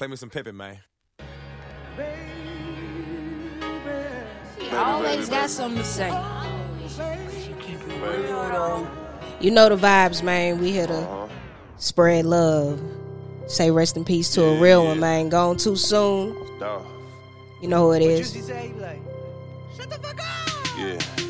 Play me some Pippin, man. Always got something to say. You know the vibes, man. We here to spread love. Say rest in peace to a real one, man. Gone too soon. Dog. You know who it is. Yeah, yeah, yeah.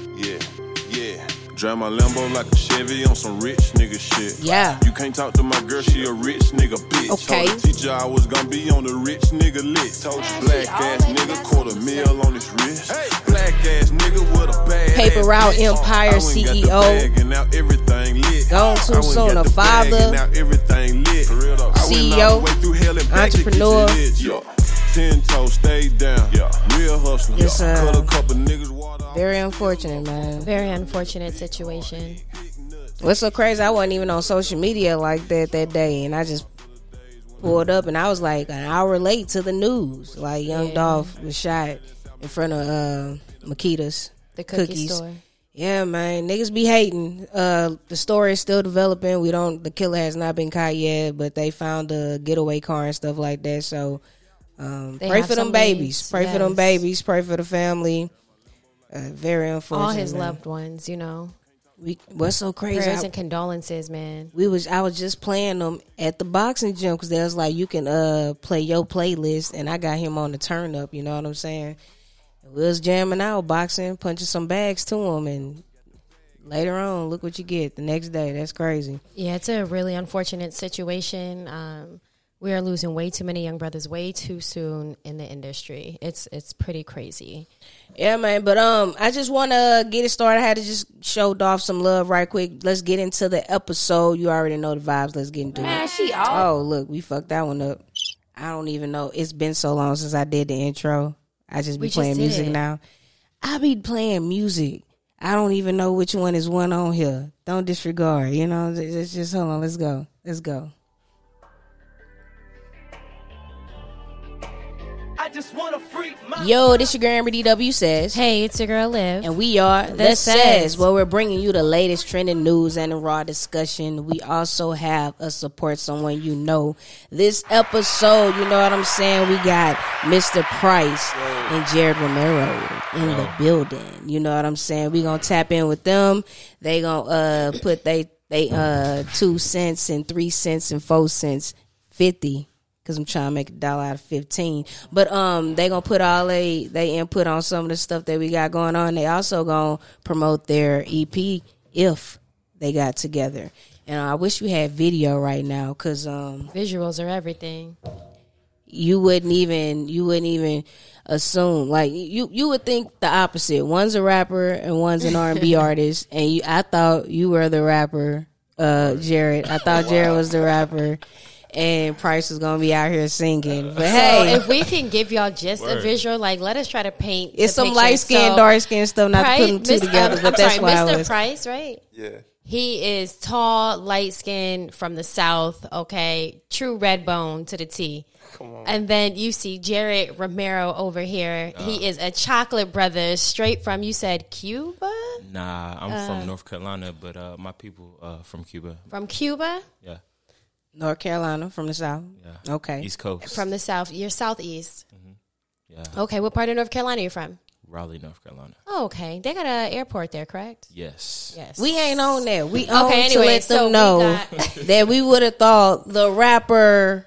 Drive my Lambo like a Chevy on some rich nigga shit. Yeah. You can't talk to my girl, she a rich nigga bitch. Okay. Told the teacher I was gonna be on the rich nigga list. Told you black ass nigga, quarter mil on his wrist. Hey. Black ass nigga with a bad Paper Route. Empire I went and got the CEO. bag now everything lit. Gone too I went soon, a the bag father, now everything lit. For real though. I went CEO, all the way through hell and back to get you entrepreneur. Yeah. Ten toes, stay down. Yeah. Real hustler. It's, uh, Cut a couple niggas water off. Very unfortunate, man. Very unfortunate situation. What's so crazy? I wasn't even on social media like that that day, and I just pulled up, and I was like an hour late to the news. Like Young Yeah. Dolph was shot in front of uh, Makeda's The cookie cookies. store. Yeah, man, niggas be hating. Uh, the story is still developing. We don't. The killer has not been caught yet, but they found a getaway car and stuff like that. So, um, pray for them babies. leads, Pray for them babies. Pray for the family. Uh, very unfortunate. All his loved ones, you know. We, what's so crazy? Prayers I- and condolences, man. we was I was just playing them at the boxing gym because they was like you can uh play your playlist and I got him on the turn up. You know what I'm saying? We was jamming out, boxing, punching some bags to him, and later on, look what you get the next day. That's crazy. Yeah, it's a really unfortunate situation. Um, we are losing way too many young brothers way too soon in the industry. It's it's pretty crazy. Yeah, man. But um, I just want to get it started. I had to just show off some love right quick. Let's get into the episode. You already know the vibes. Let's get into Man, it. she oh look, we fucked that one up. I don't even know. It's been so long since I did the intro. I just be We playing did music it. now. I be playing music. I don't even know which one is one on here. Don't disregard. You know, it's just hold on. Let's go. Let's go. I just wanna freak my Yo, this is your Grandma DW says. Hey, it's your girl Liv. And we are The, The Says, Says. where we're bringing you the latest trending news and a raw discussion. We also have a support someone you know. This episode, you know what I'm saying? We got Mr. Pryce and Jarette Romero in the building. You know what I'm saying? We gonna tap in with them. They gonna uh put they they uh two cents and three cents and four cents fifty because I'm trying to make a dollar out of fifteen. But um, they gonna put all they they input on some of the stuff that we got going on. They also gonna promote their EP if they got together. And I wish we had video right now because um, Visuals are everything. you wouldn't even you wouldn't even assume like you you would think the opposite. One's a rapper and one's an R and B artist, and you I thought you were the rapper, uh, Jarette. I thought Jarette was the rapper. And Pryce is gonna be out here singing, but So hey, if we can give y'all just a visual, like let us try to paint. It's the some light skin, So, dark skin stuff. Not Pryce- to put them two Miss- together, um, but I'm that's sorry, why Mr. I was. Pryce, right? Yeah. He is tall, light skinned from the south. Okay, true red bone to the T. And then you see Jarette Romero over here. He is a chocolate brother, straight from you said Cuba, Nah, I'm from North Carolina, but uh, my people uh, from Cuba. from Cuba, Yeah, North Carolina from the south. yeah. Okay. East Coast. from the south. You're southeast. Mm-hmm. yeah, Okay, what part of North Carolina are you from? Raleigh, North Carolina. Oh, okay, they got an airport there, correct? Yes. Yes. We ain't on there. We on Okay, to anyway, let so them we know got- that we would have thought the rapper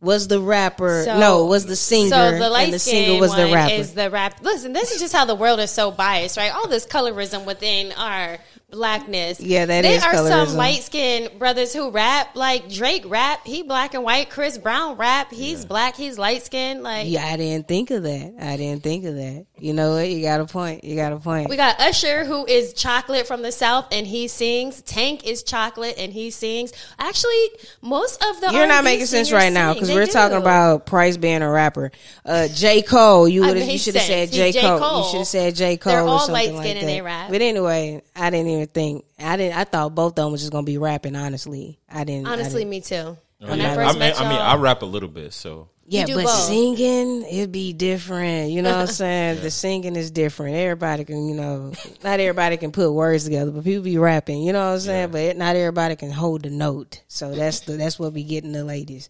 was the rapper. So- no, was the singer. So the light and the skin singer was the rapper. is the rap. Listen, this is just how the world is so biased, right? All this colorism within our blackness. Yeah, that there is are colorism. some light skinned brothers who rap like Drake rap. He black and white. Chris Brown rap. He's black. He's light skinned. Like yeah, I didn't think of that. I didn't think of that. You know what? You got a point. You got a point. we got Usher who is chocolate from the south and he sings. Tank is chocolate and he sings. Actually, most of the You're not making sense right now because we're do. talking about Pryce being a rapper. Uh, J Cole, you would you should have said. J J. Cole. You should have said J Cole They're all light-skinned that. and they rap. But anyway, I didn't even think. I didn't. I thought both of them was just gonna be rapping. Honestly, I didn't. I Honestly, didn't- me too. When I first I mean, met I mean, y'all- I rap a little bit, so Yeah, do but both. singing it'd be different. You know what I'm saying? The singing is different. Everybody can, you know, not everybody can put words together, but people be rapping. You know what I'm saying? But not everybody can hold the note. So that's the that's what we getting the ladies,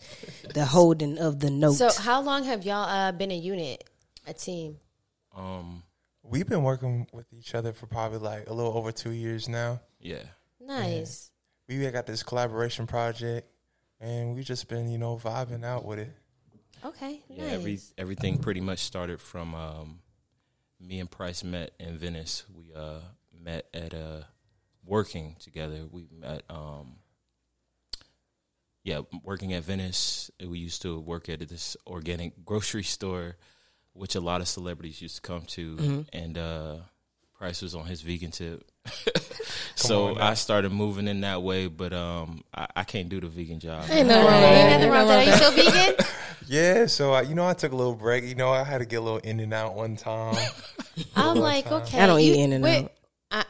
the holding of the note. So how long have y'all uh, been a unit, a team? um, We've been working with each other for probably like a little over two years now. yeah. Nice. We got this collaboration project, and we just been you know vibing out with it. Okay. Yeah, nice. every everything pretty much started from um, me and Pryce met in Venice. We uh, met at uh, working together. We met, um, yeah, working at Venice. We used to work at this organic grocery store, which a lot of celebrities used to come to, and uh, Pryce was on his vegan tip. so. I started moving in that way, but um, I, I can't do the vegan job. Ain't nothing wrong Ain't nothing wrong with that. Are you still vegan? Yeah, so I, you know I took a little break. You know I had to get a little in and out one time. I'm like, okay. I don't eat you- In and wait, Out. I-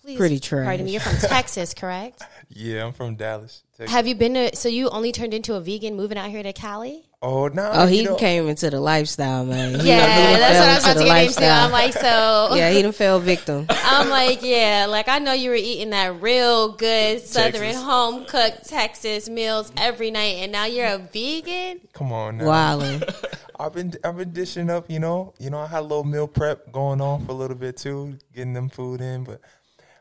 please, Pretty trash. Pardon me. You're from Texas, correct? yeah, I'm from Dallas. Texas. Have you been to? So you only turned into a vegan moving out here to Cali? Oh no! Oh, he you know, came into the lifestyle, man. He- Yeah, he done that's fell what I was into about to the get into. lifestyle. I'm like, so yeah, he done fell victim. I'm like, yeah, like I know you were eating that real good Southern Texas. home cooked Texas meals every night, and now you're a vegan. Come on now. Wildin'. I've been I've been dishing up. You know, you know I had a little meal prep going on for a little bit too, getting them food in. But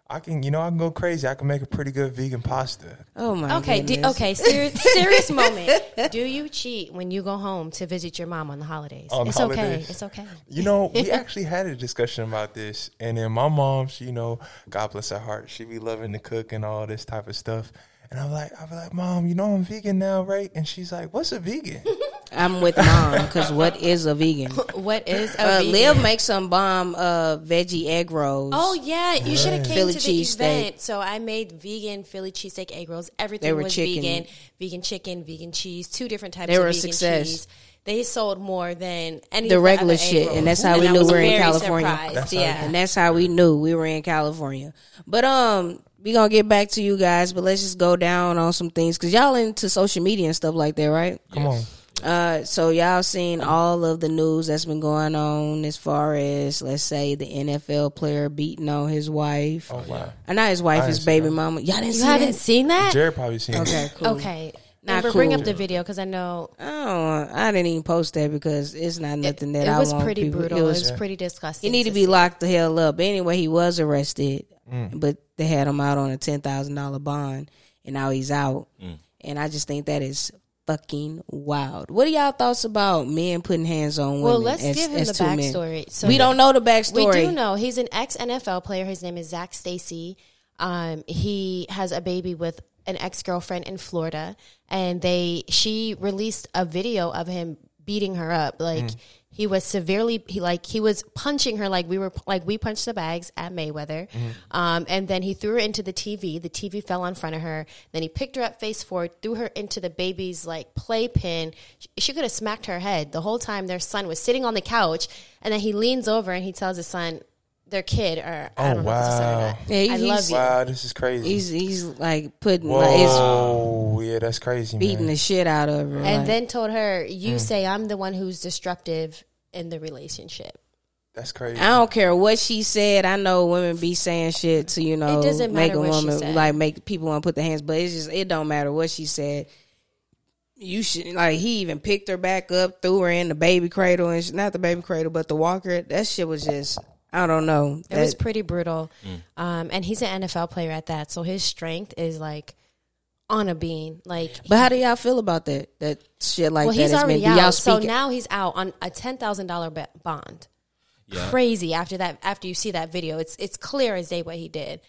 I can, you know, I can go crazy. I can make a pretty good vegan pasta. Oh my Okay, do, okay, serious, serious moment. Do you cheat when you go home to visit your mom on the holidays? On it's okay. It's okay. You know, we actually had a discussion about this, and then my mom, she, you know, God bless her heart, she be loving to cook and all this type of stuff. And I'm like, I'm like, mom, you know I'm vegan now, right? And she's like, what's a vegan? I'm with mom because what is a vegan? What is a Uh, vegan? Liv makes some bomb uh, veggie egg rolls. Oh yeah, you should have came Philly to the cheesesteak. event. So I made vegan Philly cheesesteak egg rolls. Everything They were was chicken. vegan, vegan chicken, vegan cheese, two different types They of were a vegan success. cheese. They sold more than any The regular other egg shit, and that's how we I knew we were in California. surprised. That's how- yeah. and that's how we knew we were in California. But um, we gonna get back to you guys, but let's just go down on some things because y'all into social media and stuff like that, right? Come on. Uh, so y'all seen all of the news that's been going on as far as let's say the NFL player beating on his wife, Oh wow. or not his wife, I his baby mama. Y'all didn't You see haven't that? seen that? Jarette probably seen Okay, it. cool. Okay. Not Amber, bring up the video because I know Oh, I didn't even post that because it's not nothing that it I was pretty people- brutal. It was pretty disgusting. He need to to be see. locked the hell up. Anyway, he was arrested, but they had him out on a ten thousand dollar bond, and now he's out. And I just think that is fucking wild. What are y'all thoughts about men putting hands on women? Well, let's as- give him as the two men? backstory. So we don't know the backstory. We do know he's an ex NFL player. His name is Zac Stacy. Um, he has a baby with an ex girlfriend in Florida, and they she released a video of him beating her up. Like Mm. he was severely he like he was punching her like we were like we punched the bags at Mayweather, Mm-hmm. um, and then he threw her into the TV. The TV fell in front of her. Then he picked her up face forward, threw her into the baby's like playpen. She, she could have smacked her head the whole time. Their son was sitting on the couch, and then he leans over and he tells his son, their kid, or I Oh, don't know if it's a son or wow. not. Yeah, he- I he's- love you. Wow, this is crazy. He's he's like putting like it's Whoa, yeah, that's crazy, beating man. the shit out of her. And like- then told her, "You mm. say I'm the one who's destructive in the relationship." That's crazy. I don't care what she said. I know women be saying shit to you know It doesn't make a woman like make people want to put their hands. But it's just it don't matter what she said. You should like he even picked her back up, threw her in the baby cradle, and she, not the baby cradle, but the walker. That shit was just I don't know. It was pretty brutal. Mm. Um, and he's an NFL player at that, so his strength is like on a bean. Like, but how do y'all feel about that? That shit like well, that he's has already been. Out. So speak? now he's out on a ten thousand dollar bond. Yeah. Crazy after that. After you see that video, it's it's clear as day what he did.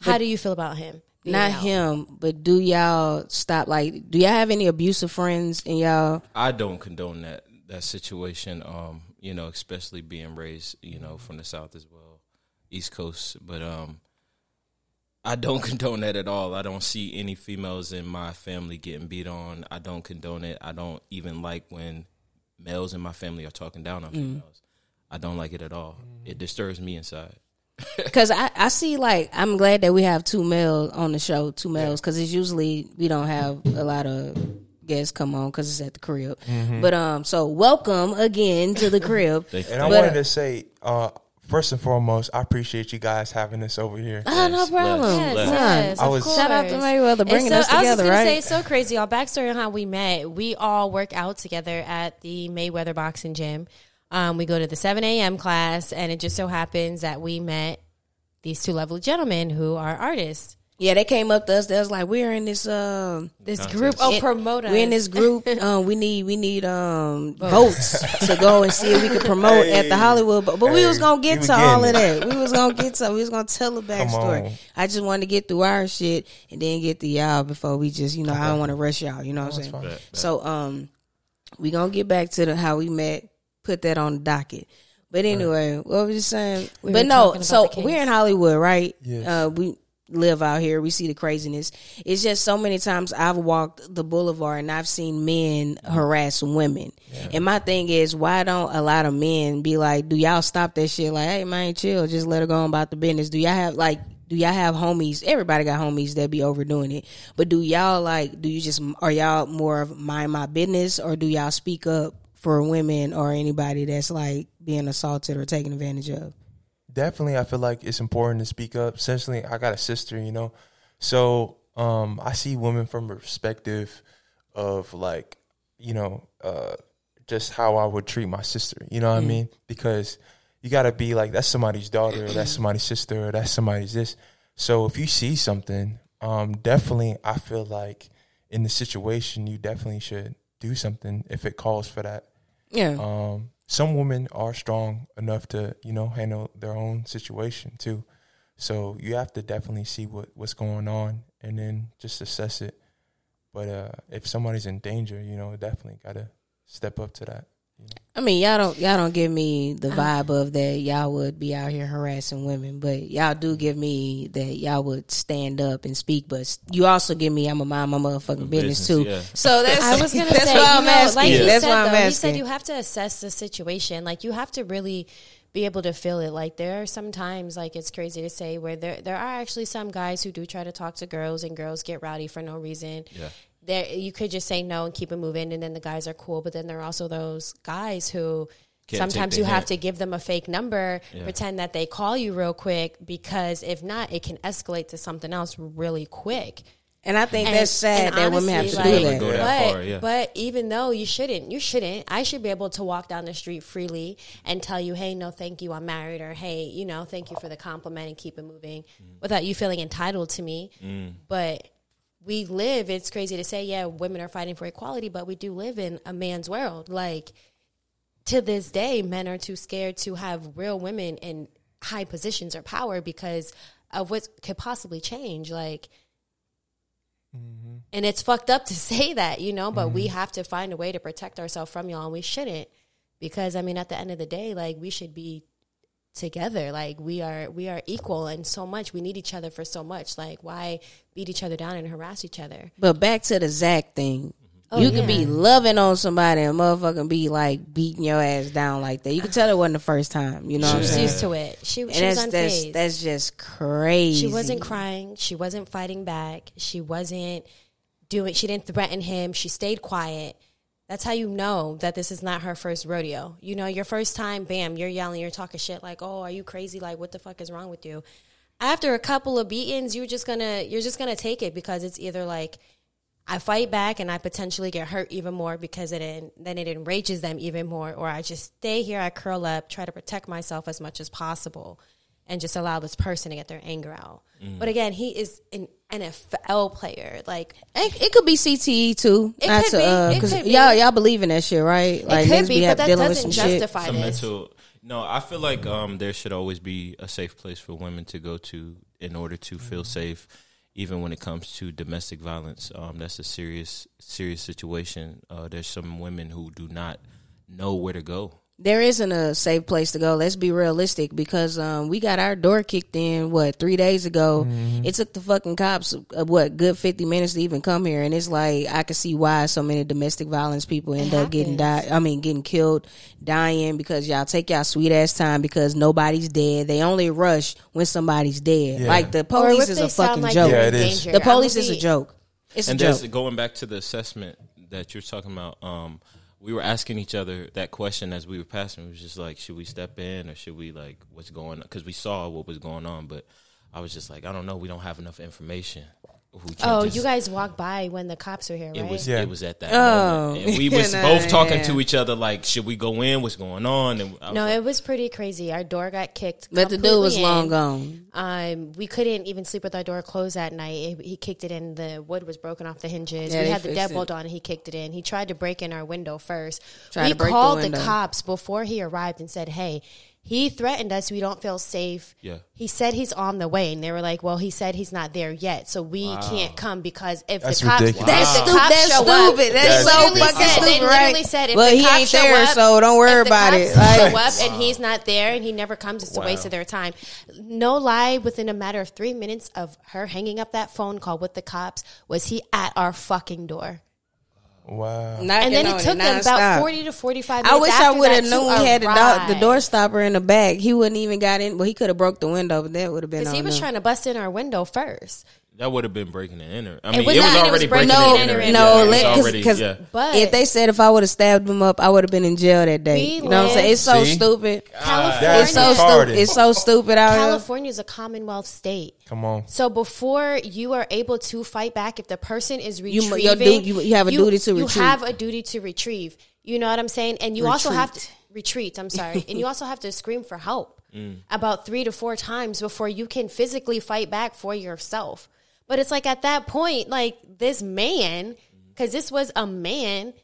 How do you feel about him? not out? him, but do y'all stop? Like, do y'all have any abusive friends in y'all? I don't condone that that situation. Um, you know, especially being raised, you know, from the South as well, East Coast. But um, I don't condone that at all. I don't see any females in my family getting beat on. I don't condone it. I don't even like when males in my family are talking down on females. I don't like it at all. It disturbs me inside. Because I, I see like I'm glad that we have two males on the show, two males, because it's usually we don't have a lot of guests come on because it's at the crib. Mm-hmm. But um, so welcome again to the crib. Thank you. And I But, wanted uh, to say, uh, first and foremost, I appreciate you guys having us over here. Oh, no problem. yes, Yes, yes. yes, I of was- course. Shout out to Mayweather bringing And us so, I was just together, gonna right? say, it's so crazy. Y'all backstory on how we met. We all work out together at the Mayweather Boxing Gym. Um, we go to the 7 a.m. class, and it just so happens that we met these two lovely gentlemen who are artists. Yeah, they came up to us. They was like, "We're in this um, This Contest. group, oh, in- promote us. We're in this group. Um, we need we need um votes to go and see if we could promote at the Hollywood. But, but we was gonna get to were all of that. We was gonna get to. We was gonna tell the backstory. on. I just wanted to get through our shit and then get to y'all before we just you know I don't want to rush y'all. You know what I'm saying? fine. Bet, bet. So um, we gonna get back to the how we met. Put that on the docket. But anyway, what was you saying? We but no, so we're in Hollywood, right? Yes. Uh, we live out here. We see the craziness. It's just so many times I've walked the boulevard and I've seen men harass women. And my thing is, why don't a lot of men be like, do y'all stop that shit? Like, hey man, chill, just let her go on about the business. Do y'all have like do y'all have homies? Everybody got homies that be overdoing it. But do y'all like do you just are y'all more of mind my business or do y'all speak up for women or anybody that's like being assaulted or taken advantage of? Definitely i feel like it's important to speak up. Essentially i got a sister you know? So um i see women from a perspective of like you know uh just how i would treat my sister you know what i mean? Because you got to be like that's somebody's daughter or that's somebody's sister or that's somebody's this. So if you see something um definitely i feel like in the situation you definitely should do something if it calls for that Yeah. um, some women are strong enough to you know handle their own situation too. So you have to definitely see what what's going on and then just assess it. But uh if somebody's in danger you know definitely gotta step up to that I mean, y'all don't y'all don't give me the vibe of that y'all would be out here harassing women, but y'all do give me that y'all would stand up and speak. But you also give me I'm a mind my motherfucking business, Business, too. yeah. So that's I was gonna that's say, why you I'm know, asking. like he that's said, why I'm though, asking. he said you have to assess the situation. Like you have to really be able to feel it. Like there are some times, like it's crazy to say, where there there are actually some guys who do try to talk to girls, and girls get rowdy for no reason. Yeah. There, you could just say no and keep it moving, and then the guys are cool. But then there are also those guys who. Can't Sometimes the you have to give them a fake number, pretend that they call you real quick, because if not, it can escalate to something else really quick. and I think And- that's sad and that women have honestly, to do like, that. That but, far, yeah. but even though you shouldn't, you shouldn't. I should be able to walk down the street freely and tell you, hey, no, thank you, I'm married, or hey, you know, thank you for the compliment and keep it moving Mm. without you feeling entitled to me. But we live, it's crazy to say, yeah, women are fighting for equality, but we do live in a man's world. Like, to this day, men are too scared to have real women in high positions or power because of what could possibly change. Like, mm-hmm. and it's fucked up to say that, you know, but we have to find a way to protect ourselves from y'all, and we shouldn't. Because I mean, at the end of the day, like we should be together. Like we are, we are equal and so much. We need each other for so much. Like why beat each other down and harass each other? But back to the Zac thing. Oh, you yeah. could be loving on somebody and motherfucking be like beating your ass down like that. You could tell it wasn't the first time. You know She was used to it. She, And she was that's that's that's just crazy. She wasn't crying. She wasn't fighting back. She wasn't doing. She didn't threaten him. She stayed quiet. That's how you know that this is not her first rodeo. You know, your first time, bam, you're yelling, you're talking shit like, "Oh, are you crazy? Like, what the fuck is wrong with you?" After a couple of beatings, you're just gonna you're just gonna take it because it's either like I fight back and I potentially get hurt even more because it en- then it enrages them even more, or I just stay here, I curl up, try to protect myself as much as possible, and just allow this person to get their anger out. Mm. But again, he is an NFL player. Like It, it could be CTE too. It Not could to, be. uh, It 'cause could y'all y'all believe in that shit, right? it could be, have- but that doesn't some shit. justify Some this. mental. No, I feel like um, there should always be a safe place for women to go to in order to feel safe, even when it comes to domestic violence. Um, that's a serious, serious situation. Uh, there's some women who do not know where to go. There isn't a safe place to go. Let's be realistic because um, we got our door kicked in what three days ago. It took the fucking cops uh, what good fifty minutes to even come here, and it's like I can see why so many domestic violence people end up getting died. I mean, getting killed, dying because y'all take y'all sweet ass time because nobody's dead. They only rush when somebody's dead. Yeah. Like the police is a fucking like joke. Yeah, it is. The police I'ma is a joke. It's and a there's joke. going back to the assessment that you're talking about. Um, we were asking each other that question as we were passing. It was just like, should we step in or should we like what's going on? Because we saw what was going on, but I was just like, I don't know. We don't have enough information. We can't Oh, just- you guys walked by when the cops were here, right? It was Yeah. it was at that Oh. moment, and we was Nah, both talking yeah. to each other like, should we go in? What's going on? And no, like, it was pretty crazy. Our door got kicked, But the dude was completely long gone. Um, we couldn't even sleep with our door closed at night. He- He kicked it in. The wood was broken off the hinges. Yeah, we had the deadbolt it. on. and He kicked it in. He tried to break in our window first. Tried we to break the called the, window. cops before he arrived and said, "Hey." He threatened us. We don't feel safe. Yeah. He said he's on the way, and they were like, "Well, he said he's not there yet, so we can't come because if That's the cops, ridiculous. That's if the stupid. cops That's show up. That's so fucking stupid, They literally right? said, if Well, the he cops ain't show there, up, so don't worry if the about cops it. Like- show up and he's not there and he never comes, it's a waste of their time. No lie, within a matter of three minutes of her hanging up that phone call with the cops, was he at our fucking door. Wow. And then it took them about 40 to 45 minutes I wish I would have known he had the door, the door stopper in the back. He wouldn't even got in. Well, he could have broke the window, but that would have been Because he was them. trying to bust in our window first. That would have been breaking and entering. I It mean, was it was not- it was already breaking the breaking no, and and entering. no, Yeah, let already- because yeah. But if they said if I would have stabbed him up, I would have been in jail that day. We you know what I'm saying? It's so See? stupid. Ah, California, It's so stupid. It's so stupid out here. California is a Commonwealth state. Come on. So before you are able to fight back, if the person is You- retrieving, your du- you- you have a duty to You have a duty to retrieve. You know what I'm saying? And you also have to retreat. I'm sorry, and you also have to scream for help mm. about three to four times before you can physically fight back for yourself. But it's like at that point, like this man, because this was a man.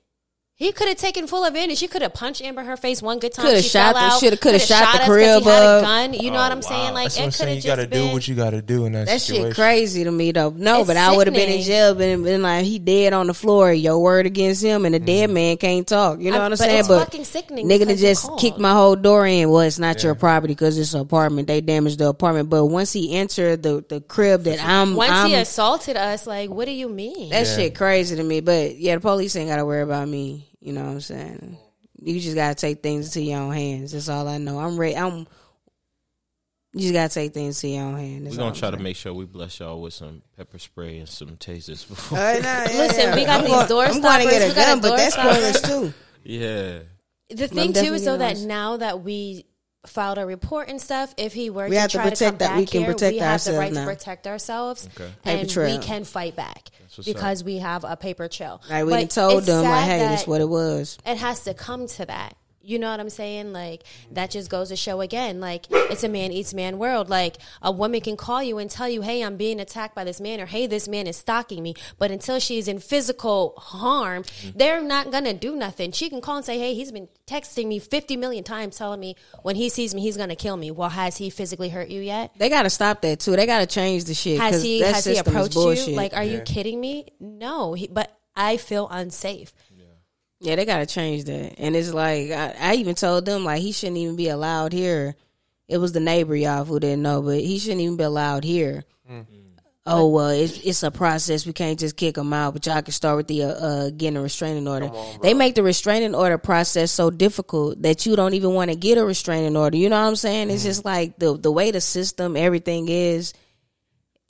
He could have taken full advantage. He could have punched Amber in her face one good time. Coulda She shot fell the- out. shoulda- coulda Coulda shot the crib he had a up. gun. You know what I'm wow. saying? Like That's it could saying. have You just got to been. do what you got to do in that, That situation. shit crazy to me though. No, It's but I would have been in jail, been, been like he dead on the floor. Your word against him, and the dead Mm-hmm. man can't talk. You know I- what I'm but saying? it's but fucking sickening nigga to just kick my whole door in. Well, it's not your property because it's an apartment. They damaged the apartment. But once he entered the the crib that I'm, Once I'm he assaulted us, like, what do you mean? that Yeah. shit crazy to me. But yeah, the police ain't got to worry about me. You know what I'm saying? You just gotta take things into your own hands. That's all I know. I'm ready. I'm. You just gotta take things to your own hands. We're gonna try to make sure we bless y'all with some pepper spray and some tasers before. Oh, Listen, we got I'm these going, door I'm going to get a We got a gun, but door that's stopper. pointless too. yeah, The thing too is though that now that we filed a report and stuff, if he were We to have to try to, protect come that- back we can here, protect we have the right now. to protect ourselves, Okay. And we can fight back what's because we have a paper trail. Like we But done told them, like, hey, this that what it was. it has to come to that. You know what I'm saying? Like that just goes to show again, like it's a man eats man world. Like a woman can call you and tell you, "Hey, I'm being attacked by this man," or "Hey, this man is stalking me." But until she is in physical harm, mm-hmm. they're not gonna do nothing. She can call and say, "Hey, he's been texting me 50 million times, telling me when he sees me, he's gonna kill me." Well, has he physically hurt you yet? They got to stop that too. They got to change the shit. Has 'cause he that has he system is approached bullshit. you? Like, are you kidding me? No, he, but I feel unsafe. Yeah, they gotta change that. And it's like I, I even told them like he shouldn't even be allowed here. It was the neighbor y'all who didn't know, but he shouldn't even be allowed here. Oh well, it's it's a process. We can't just kick him out, but y'all can start with the uh, uh, getting a restraining order. they make the restraining order process so difficult that you don't even want to get a restraining order. You know what I'm saying? It's just like the the way the system, everything is.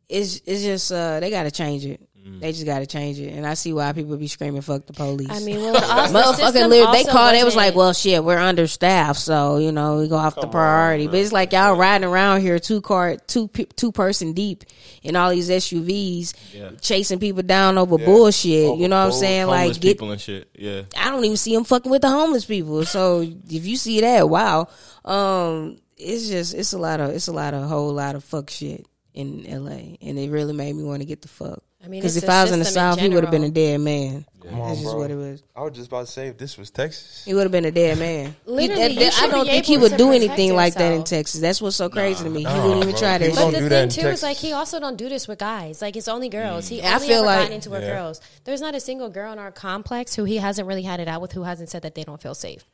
It's it's just uh, they got to change it. They just got to change it, and I see why people be screaming "fuck the police." I mean, well, also, the Motherfucking they called. It was like, well, shit, we're understaffed, so you know we go off the priority. but it's like y'all riding around here two car, two two person deep in all these SUVs, Yeah. chasing people down over bullshit. Over you know what I'm saying? Like, get. people and shit. Yeah, I don't even see them fucking with the homeless people. So if you see that, wow, um, it's just it's a lot of it's a lot of whole lot of fuck shit in L.A. and it really made me want to get the fuck. I mean, Because if I was in the system in South, he would have been a dead man. Come on, That's just bro. what it was. I was just about to say if this was Texas. He would have been a dead man. Literally, He- that- I don't think he would do protect anything like that in. Texas. That's what's so crazy to me. he wouldn't even bro. try that But don't the do that thing in too is Texas. like he also don't do this with guys. Like it's only girls. He I only feel ever like- gotten into with girls. There's not a single girl in our complex who he hasn't really had it out with who hasn't said that they don't feel safe.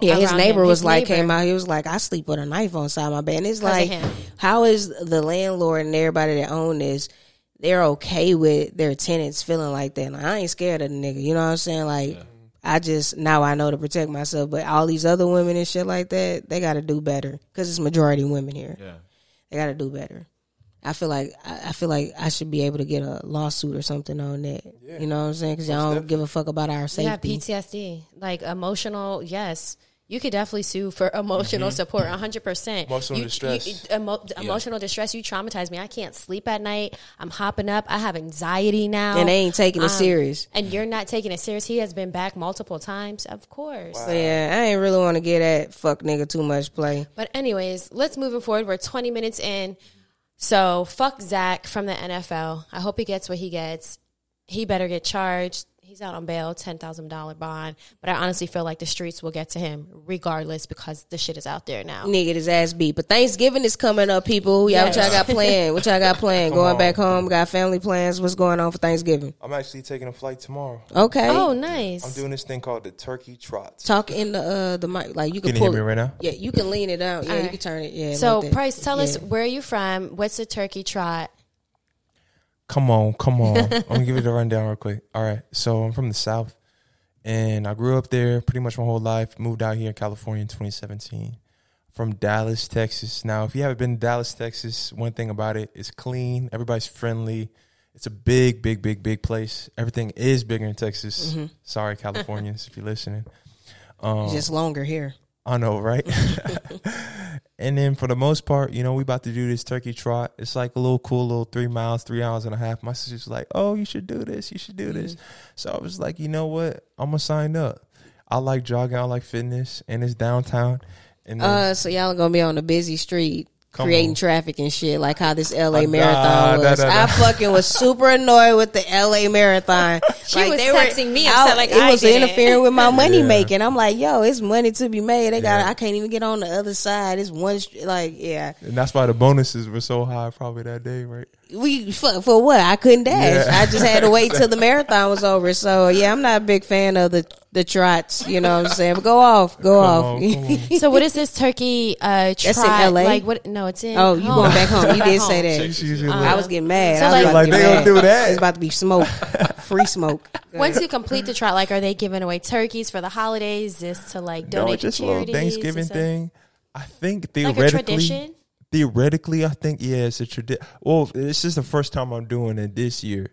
Yeah, his neighbor him. was His like neighbor. came out. He was like, I sleep with a knife on side my bed. And it's like, how is the landlord and everybody that own this? They're okay with their tenants feeling like that. Like, I ain't scared of the nigga. You know what I'm saying? Like, I just now I know to protect myself. But all these other women and shit like that, they got to do better because it's majority women here. Yeah. They got to do better. I feel like I I feel like I should be able to get a lawsuit or something on that. You know what I'm saying? Because y'all don't give a fuck about our safety. Yeah. PTSD, like emotional. Yes, you could definitely sue for emotional support. One hundred percent. Emotional You- distress. you- emo- Emotional distress. You traumatize me. I can't sleep at night. I'm hopping up. I have anxiety now. and they ain't taking it Um, serious. And you're not taking it serious. He has been back multiple times. Of course. So yeah, I ain't really want to get that fuck nigga too much play. But anyways, let's move it forward. We're 20 minutes in. So fuck Zac from the NFL. I hope he gets what he gets. He better get charged. He's out on bail, ten thousand dollar bond. But I honestly feel like the streets will get to him regardless because the shit is out there now. Nigga, his ass beat. But Thanksgiving is coming up, people. Yeah, what y'all got planned? What y'all got planned? Going on. back home? Got family plans? What's going on for Thanksgiving? I'm actually taking a flight tomorrow. Okay. Oh, nice. I'm doing this thing called the Turkey Trot. Talk in the uh the mic, like you can, Can you hear me right now? Yeah, you can lean it out. Yeah, you can turn it. Yeah. So, like. Pryce, tell us where are you from? What's the turkey trot? Come on, come on. I'm gonna give you the rundown real quick. All right. So I'm from the South and I grew up there pretty much my whole life. Moved out here in California in 2017. From Dallas, Texas. Now, if you haven't been to Dallas, Texas, one thing about it, it's clean. Everybody's friendly. It's a big, big, big, big place. Everything is bigger in Texas. Sorry, Californians, if you're listening. Um, It's just longer here. I know, right? and then for the most part, you know, we about to do this turkey trot. It's like a little cool little three miles, three hours and a half. My sister's like, "Oh, you should do this. You should do this." So I was like, you know what? I'm gonna sign up. I like jogging. I like fitness, and it's downtown. And then, Uh, so y'all gonna be on a busy street. Come creating on. traffic and shit, like how this LA Uh, marathon nah, was. nah, nah, I fucking was super annoyed with the LA marathon. She like was they were- texting me I- upset like it I was did it. interfering with my money Yeah. making. I'm like, yo, it's money to be made. They got. Yeah. I can't even get on the other side. It's one. Like, yeah, and that's why the bonuses were so high probably that day, right? We for, for what? I couldn't dash. Yeah. I just had to wait till the marathon was over. So yeah, I'm not a big fan of the the trots. You know what I'm saying? But go off, go Come off. on, on. So what is this turkey uh trot? in LA? Like what no, it's in Oh, you home. going back home? You did say that. She- she's in I was getting mad. So, I was like- Like, they get gonna do that? It's about to be smoke, free smoke. Once you complete the trot, like, are they giving away turkeys for the holidays? Just to like donate no, it's just to a little? Thanksgiving thing. I think Like a theoretically, tradition? Theoretically, I think yeah, it's a tradition. Well, this is the first time I'm doing it this year.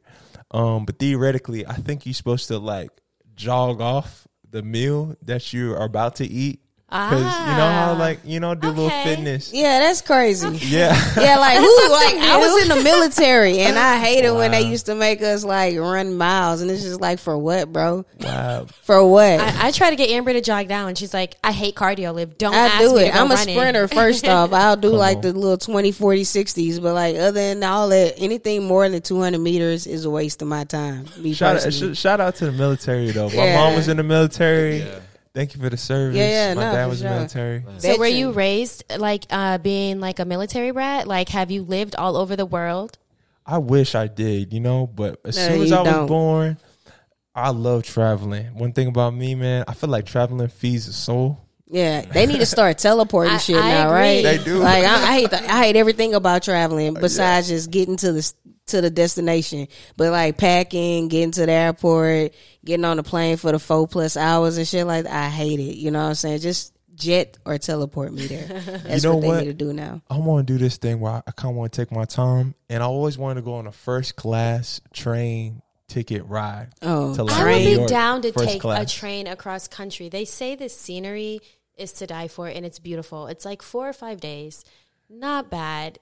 Um, but theoretically, I think you're supposed to like jog off the meal that you are about to eat because you know how Ah, like you know do a little fitness. Yeah, that's crazy. Yeah, Yeah, like who? Like I was in the military, and I hated when they used to make us like run miles, and it's just like for what, bro? wow. For what? I, I try to get Amber to jog down, and she's like, "I hate cardio. Liv, don't I ask do me it. to I'm a running." sprinter first off. I'll do Come like on. the little 20, 40, 60s, but like other than all that, anything more than 200 meters is a waste of my time. Me Shout out, personally. sh- shout out to the military though. My Yeah. mom was in the military. Thank you for the service. Yeah, yeah, My no, dad was sure. military. So, were you raised like uh, being like a military brat? Like, have you lived all over the world? I wish I did, you know, but as No, soon as I was don't. born, I love traveling. One thing about me, man, I feel like traveling feeds the soul. Yeah, they need to start teleporting I- shit I now, agree. right? They do. Like I, I hate, the, I hate everything about traveling besides just getting to the to the destination. But like packing, getting to the airport, getting on the plane for the four plus hours and shit like that, I hate it. You know what I'm saying? Just jet or teleport me there. That's know what they what? need to do now. I want to do this thing where I, I kind of want to take my time, and I always wanted to go on a first class train ticket ride. Oh, to like I would New be York, down to first take a train across country. They say the scenery is to die for, and it's beautiful. It's like four or five days. Not bad.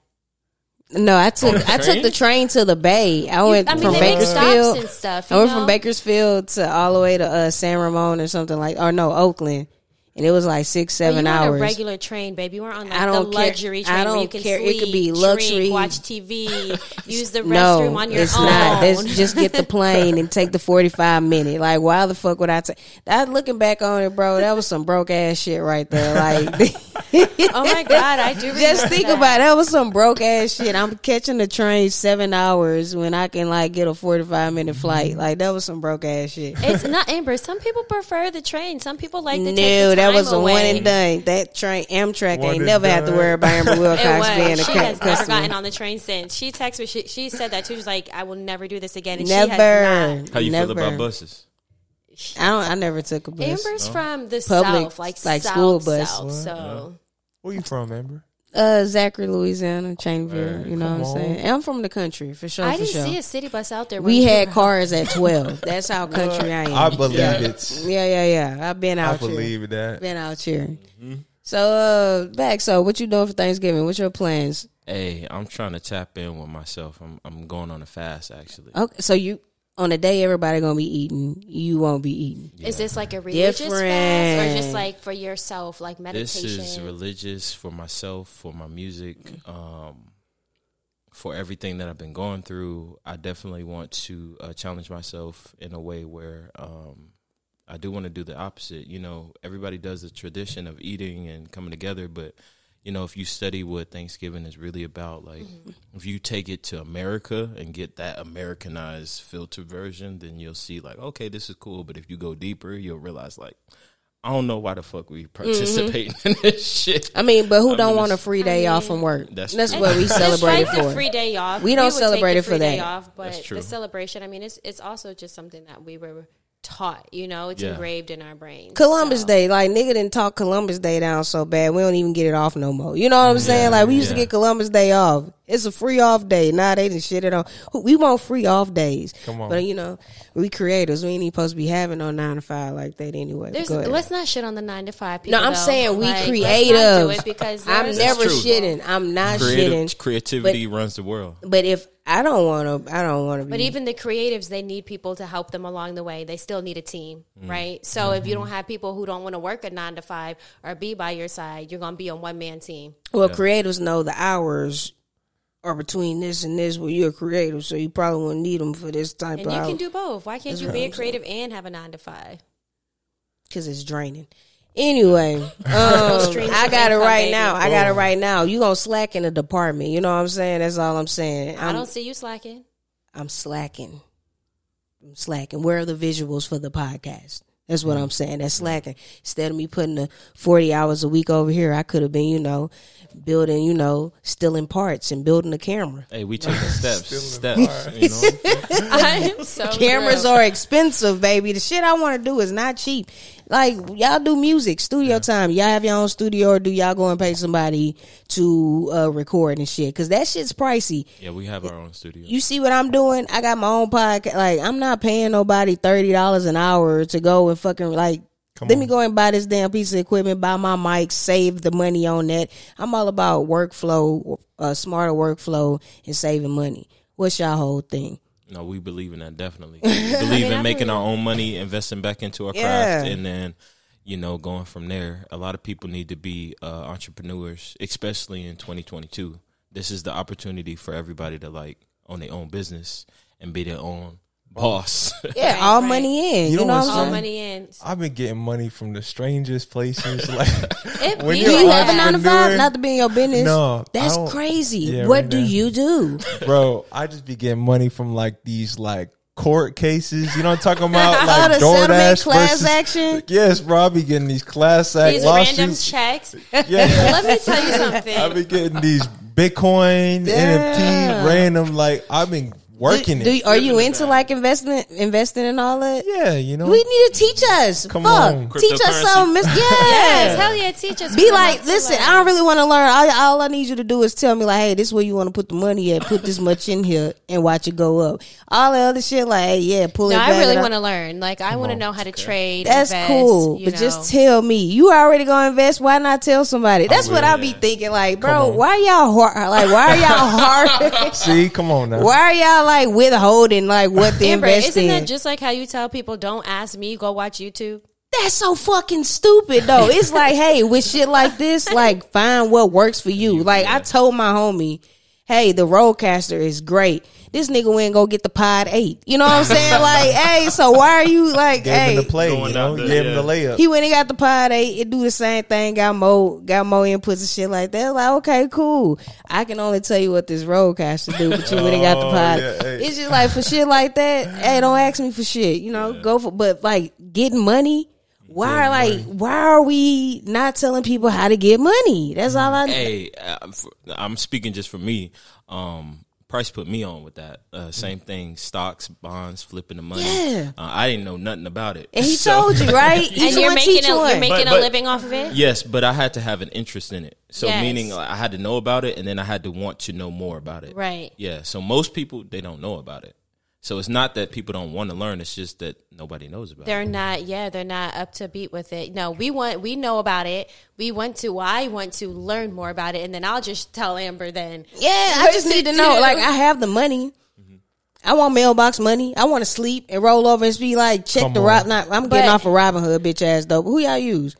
No, I took the I took train? the train to the Bay. I went I mean, from Bakersfield. stops and stuff. I went know? from Bakersfield to all the way to uh, San Ramon or something like, or no, Oakland, and it was like six, seven you hours. on a regular train, baby. Weren't on like I don't the care- luxury train I where you don't can care. It sleep, could be drink, luxury. watch TV, use the no, restroom on your it's own. not. That's just get the plane and take the forty five minute. Like, why the fuck would I take that? Looking back on it, bro, that was some broke ass shit right there. Like, Oh my god, I do. Just think that. about it. That was some broke ass shit. I'm catching the train seven hours when I can like get a 45 minute flight. Like that was some broke ass shit. It's not Amber. Some people prefer the train. Some people like to take No, the that time was a away. one and done. That train Amtrak One ain't and never had to worry about Amber It Wilcox being a she cu- has never gotten on the train since. She texted me. She, she said that too. She's like, I will never do this again. And Never. she has not. How you never. feel about buses? I don't. I never took a bus. Amber's from the Public, south, like like south, school bus. South, so Where you from, Amber? Uh, Zachary, Louisiana, Chainville. You know what I'm come saying? And I'm from the country for sure. I for didn't sure. see a city bus out there. we had cars at 12. That's how country I am. I believe yeah. it's. Yeah, yeah, yeah. I've been I out here. believe that. Been out here. Mm-hmm. So, uh, back. So, what you doing for Thanksgiving? What's your plans? Hey, I'm trying to tap in with myself. I'm I'm going on a fast actually. Okay, so you on the day everybody gonna be eating, you won't be eating. Is this like a religious fast or just like for yourself, like meditation? This is religious for myself, for my music, um, for everything that I've been going through. I definitely want to uh, challenge myself in a way where um, I do want to do the opposite. You know, everybody does the tradition of eating and coming together, but you know, if you study what Thanksgiving is really about, like mm-hmm. if you take it to America and get that Americanized filter version, then you'll see like, okay, this is cool. But if you go deeper, you'll realize like, I don't know why the fuck we mm-hmm. participating in this shit. I mean, but who I don't mean, want a free day I off from work? That's That's what we celebrate it for. free day off, We don't would take celebrate it for that. Off, but That's true. the celebration, I mean, it's it's also just something that we were taught. You know, it's Yeah. engraved in our brains. Columbus So- Day, like nigga didn't talk Columbus Day down so bad. We don't even get it off no more. You know what I'm saying? Like we used to get Columbus Day off. It's a free off day. Nah, they didn't shit it on. We want free off days. Come on. But you know, we creators. We ain't supposed to be having no nine to five like that anyway. There's, Go ahead. let's not shit on the nine to five people. No. I'm though. saying we Like, creative. do it because I'm never true. shitting. I'm not Creative, shitting. creativity runs the world. But if I don't want to, I don't want to be. But even the creatives, they need people to help them along the way. They still need a team, Mm. right? So if you don't have people who don't want to work a nine to five or be by your side, you're going to be on one man team. Well, creatives know the hours are between this and this. Well, you're a creative, so you probably won't need them for this type And of you hour can do both. Why can't That's you be a I'm creative and have a nine to five? because it's draining. Anyway, um, I of got it right baby. now. I got it right now. You gonna slack in the department? You know what I'm saying? That's all I'm saying. I I'm, don't see you slacking. I'm slacking. I'm slacking. Where are the visuals for the podcast? That's Mm. what I'm saying. That's slacking. Instead of me putting the 40 hours a week over here, I could have been, you know, building, you know, stealing parts and building a camera. Hey, we taking steps, Stealing steps. You know, I am so Cameras thrilled. are expensive, baby. The shit I want to do is not cheap. Like y'all do music, studio time. Y'all have your own studio, or do y'all go and pay somebody to uh, record and shit? Because that shit's pricey. yeah, we have our own studio. You see what I'm doing? I got my own podcast. Like I'm not paying nobody thirty dollars an hour to go and fucking like. let me go and buy this damn piece of equipment, buy my mic, save the money on that. I'm all about workflow, uh, smarter workflow, and saving money. What's y'all whole thing? No, we believe in that definitely. We believe in making our own money, investing back into our craft, Yeah. and then you know going from there. A lot of people need to be uh, entrepreneurs, especially in 2022. This is the opportunity for everybody to like own their own business and be their own boss. Yeah, Right, all right. money in. You You, know know what all I'm saying? money in. I've been getting money from the strangest places. Like It When Do you're you that. have a nine to five? Not to be in your business. No, that's crazy. Yeah, what right do now. you do? bro, I just be getting money from like these like court cases. You know what I'm talking about? Oh, Like the settlement DoorDash class versus, action? Yes, bro, I be getting these class act These random checks. Yeah. Let me tell you something. I be getting these Bitcoin, Damn. NFT, random. Like I've been working Do, do, it. are you into like investing, investing in all that? yeah, you know. We need to teach us. Come Fuck, on. teach us Cryptocurrency. something. Miss- yes, Yeah. hell yeah, teach us. Be like, listen, learn. I don't really want to learn. All, all I need you to do is tell me, like, hey, this is where you want to put the money at. Put this much in here and watch it go up. All the other shit, like, hey, yeah, pull it No, back. I really want to learn. Like, I want to know how to trade. That's invest, cool, you but know. just tell me. You already gonna invest. Why not tell somebody? That's what I be thinking. Like, bro, on. why y'all hard? Like, why are y'all hard? See, come on now. why are y'all like withholding like what they Amber, invest isn't in? that just like how you tell people, "Don't ask me, go watch YouTube"? That's so fucking stupid though. It's like, hey, with shit like this, like find what works for you. Like I told my homie, hey, the RodeCaster is great. This nigga went and go get the pod eight. You know what I'm saying? like, hey, so why are you like, Gave hey, him the play, Going you know, out there, gave him the yeah. layup. he went and got the pod eight. It do the same thing. Got more, got more inputs and shit like that. Like, okay, cool. I can only tell you what this RodeCaster do, but you went and got the Oh, pod. yeah, hey. It's just like for shit like that. Hey, don't ask me for shit. You know, go for. But like getting money. Why are like why are we not telling people how to get money? That's all I. Hey, I'm, f- I'm speaking just for me. Um, Pryce put me on with that. Uh, same thing: stocks, bonds, flipping the money. Yeah. Uh, I didn't know nothing about it. And he So- told you right. He's and the you're making a, you you're making But- a living off of it. Yes, but I had to have an interest in it. So Yes. meaning I had to know about it, and then I had to want to know more about it. Right. Yeah. So most people they don't know about it. So it's not that people don't want to learn; it's just that nobody knows about it. They're it. not, yeah, they're not up to beat with it. No, we want, we know about it. We want to, well, I want to learn more about it, and then I'll just tell Amber then. Yeah, I just need to know. do. Like, I have the money. Mm-hmm. I want mailbox money. I want to sleep and roll over and be like, check Come the on. Rob. Not, I'm But- getting off of Robinhood, bitch ass though. But who y'all use?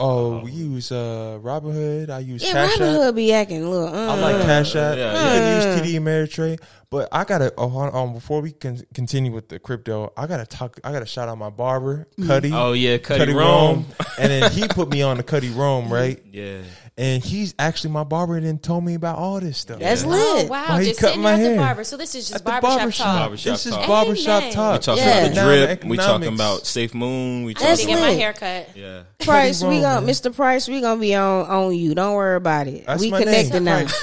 Oh, we use uh, Robinhood. I use Yeah, Cash Robin App. Be acting a little. Uh, I like Cash App. Yeah, you can use TD Ameritrade. But I gotta oh, hold on, before we can continue with the crypto. I gotta talk. I gotta shout out my barber, Cuddy. Oh yeah, Cuddy, Cuddy Rome. and then he put me on the Cuddy Rome, right? Yeah. And he's actually my barber, and then told me about all this stuff. That's Oh, lit. wow. Why he just cut sitting my at the hair? barber. So this is just barbershop, barbershop. talk. Barbershop This is talk. barbershop Amen. talk. We talking Yeah. about the drip. We talking about Safe Moon. We talking get about my lit. hair cut. yeah. Pryce, we Cuddy gonna, Mr. Pryce, we gonna be on on you. Don't worry about it. That's we my connected name, now.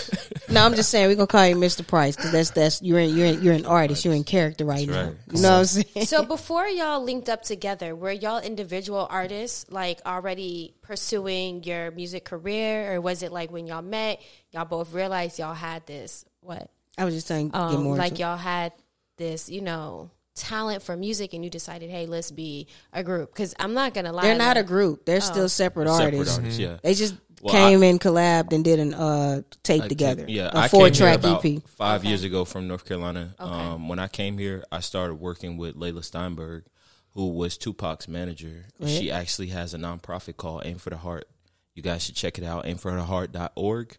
No, I'm just saying we gonna call you Mr. Pryce because that's that's you're in, you're in, you're an artist. You're in character right now. right. You know what I'm saying? So before y'all linked up together, were y'all individual artists like already pursuing your music career, or was it like when y'all met, y'all both realized y'all had this what, I was just saying, um, more like y'all had this, you know, talent for music, and you decided, hey, let's be a group? Because I'm not gonna lie, They're not a group. They're still separate Separate artists. artists. Yeah. They just Well, came and collabed and did an uh tape I together. came- yeah, a I four came here track about EP. five years ago from North Carolina. Um, when I came here, I started working with Leila Steinberg, who was Tupac's manager. She actually has a nonprofit called Aim for the Heart. You guys should check it out, aimfortheheart.org.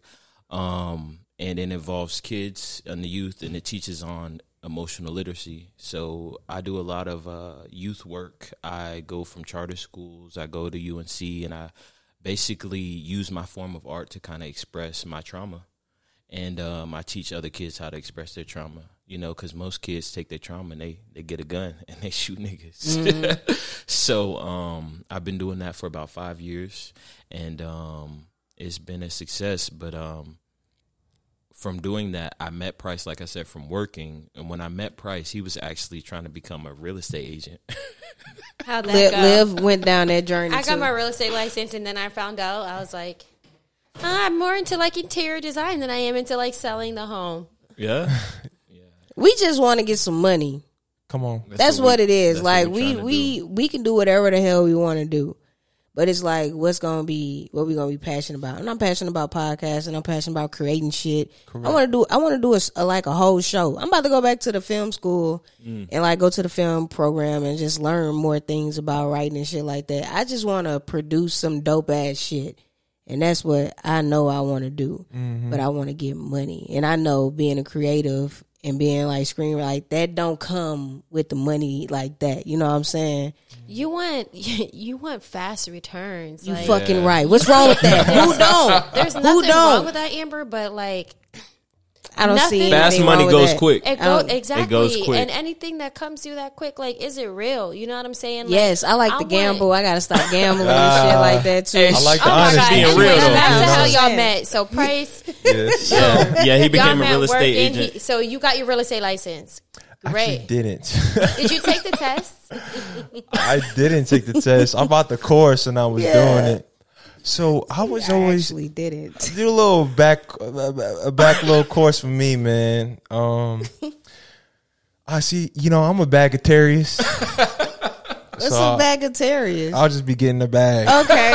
Um, and it involves kids and the youth, and it teaches on emotional literacy. So I do a lot of uh, youth work. I go from charter schools, I go to UNC, and I basically use my form of art to kind of express my trauma and um, I teach other kids how to express their trauma. You know, because most kids take their trauma and they they get a gun and they shoot niggas. so um, I've been doing that for about five years, and um, it's been a success. But um, from doing that, I met Pryce, like I said, from working. And when I met Pryce, he was actually trying to become a real estate agent. How'd that Liv, go? Liv went down that journey. I got my real estate license, and then I found out I was like, I'm more into like interior design than I am into like selling the home. yeah, We just want to get some money. Come on. That's, what, we- it is. Like we're we we do. we can do whatever the hell we want to do, but it's like what's gonna be what we gonna be passionate about. And I'm passionate about podcasting. I'm passionate about creating shit. I want to do I want to do a, s- a- like a whole show. I'm about to go back to the film school Mm. and like go to the film program and just learn more things about writing and shit like that. I just want to produce some dope ass shit. And that's what I know I want to do. Mm-hmm. But I want to get money. And I know being a creative and being like screenwriter, like that don't come with the money like that. You know what I'm saying? You want you want fast returns. You like, fucking right. What's wrong with that? Who don't? There's Who nothing don't? wrong with that, Amber, but like I don't Nothing. see fast money wrong goes that. quick. it I go um, don't- exactly. goes quick. And anything that comes through that quick, like, is it real? You know what I'm saying? Like, Yes, I like I the want- gamble. I gotta stop gambling and ah. shit like that too. I like the Oh my honesty. god! being Anyways, real, though. back to You know how y'all met. So Pryce, Yes. yeah, yeah. He became y'all a real estate working. agent. He, so you got your real estate license. Actually Great. didn't. Did you take the test? I didn't take the test. I bought the course and I was Yeah. doing it. So I was I always actually did it. do a little back a back little course for me, man. Um, I see. You know, I'm a bagatarius. What's So, a bag of terriers? I'll just be getting the bag. Okay,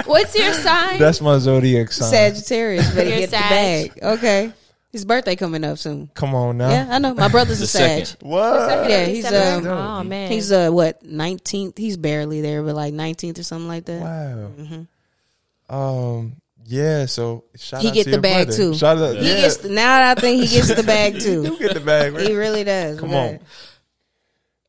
What's your sign? That's my zodiac sign. Sagittarius. Better You're get the Sag. bag. Okay, his birthday coming up soon. Come on now. Yeah, I know. My brother's a The Sag. second. What? Yeah, he's December? um, oh man, he's uh what nineteenth? He's barely there, but like nineteenth or something like that. Wow. Mm-hmm. Um. Yeah, so shout He out get to the your bag brother. too. Shout out, He gets the, now. I think he gets the bag you too. get the bag, right? He really does. Come We got on.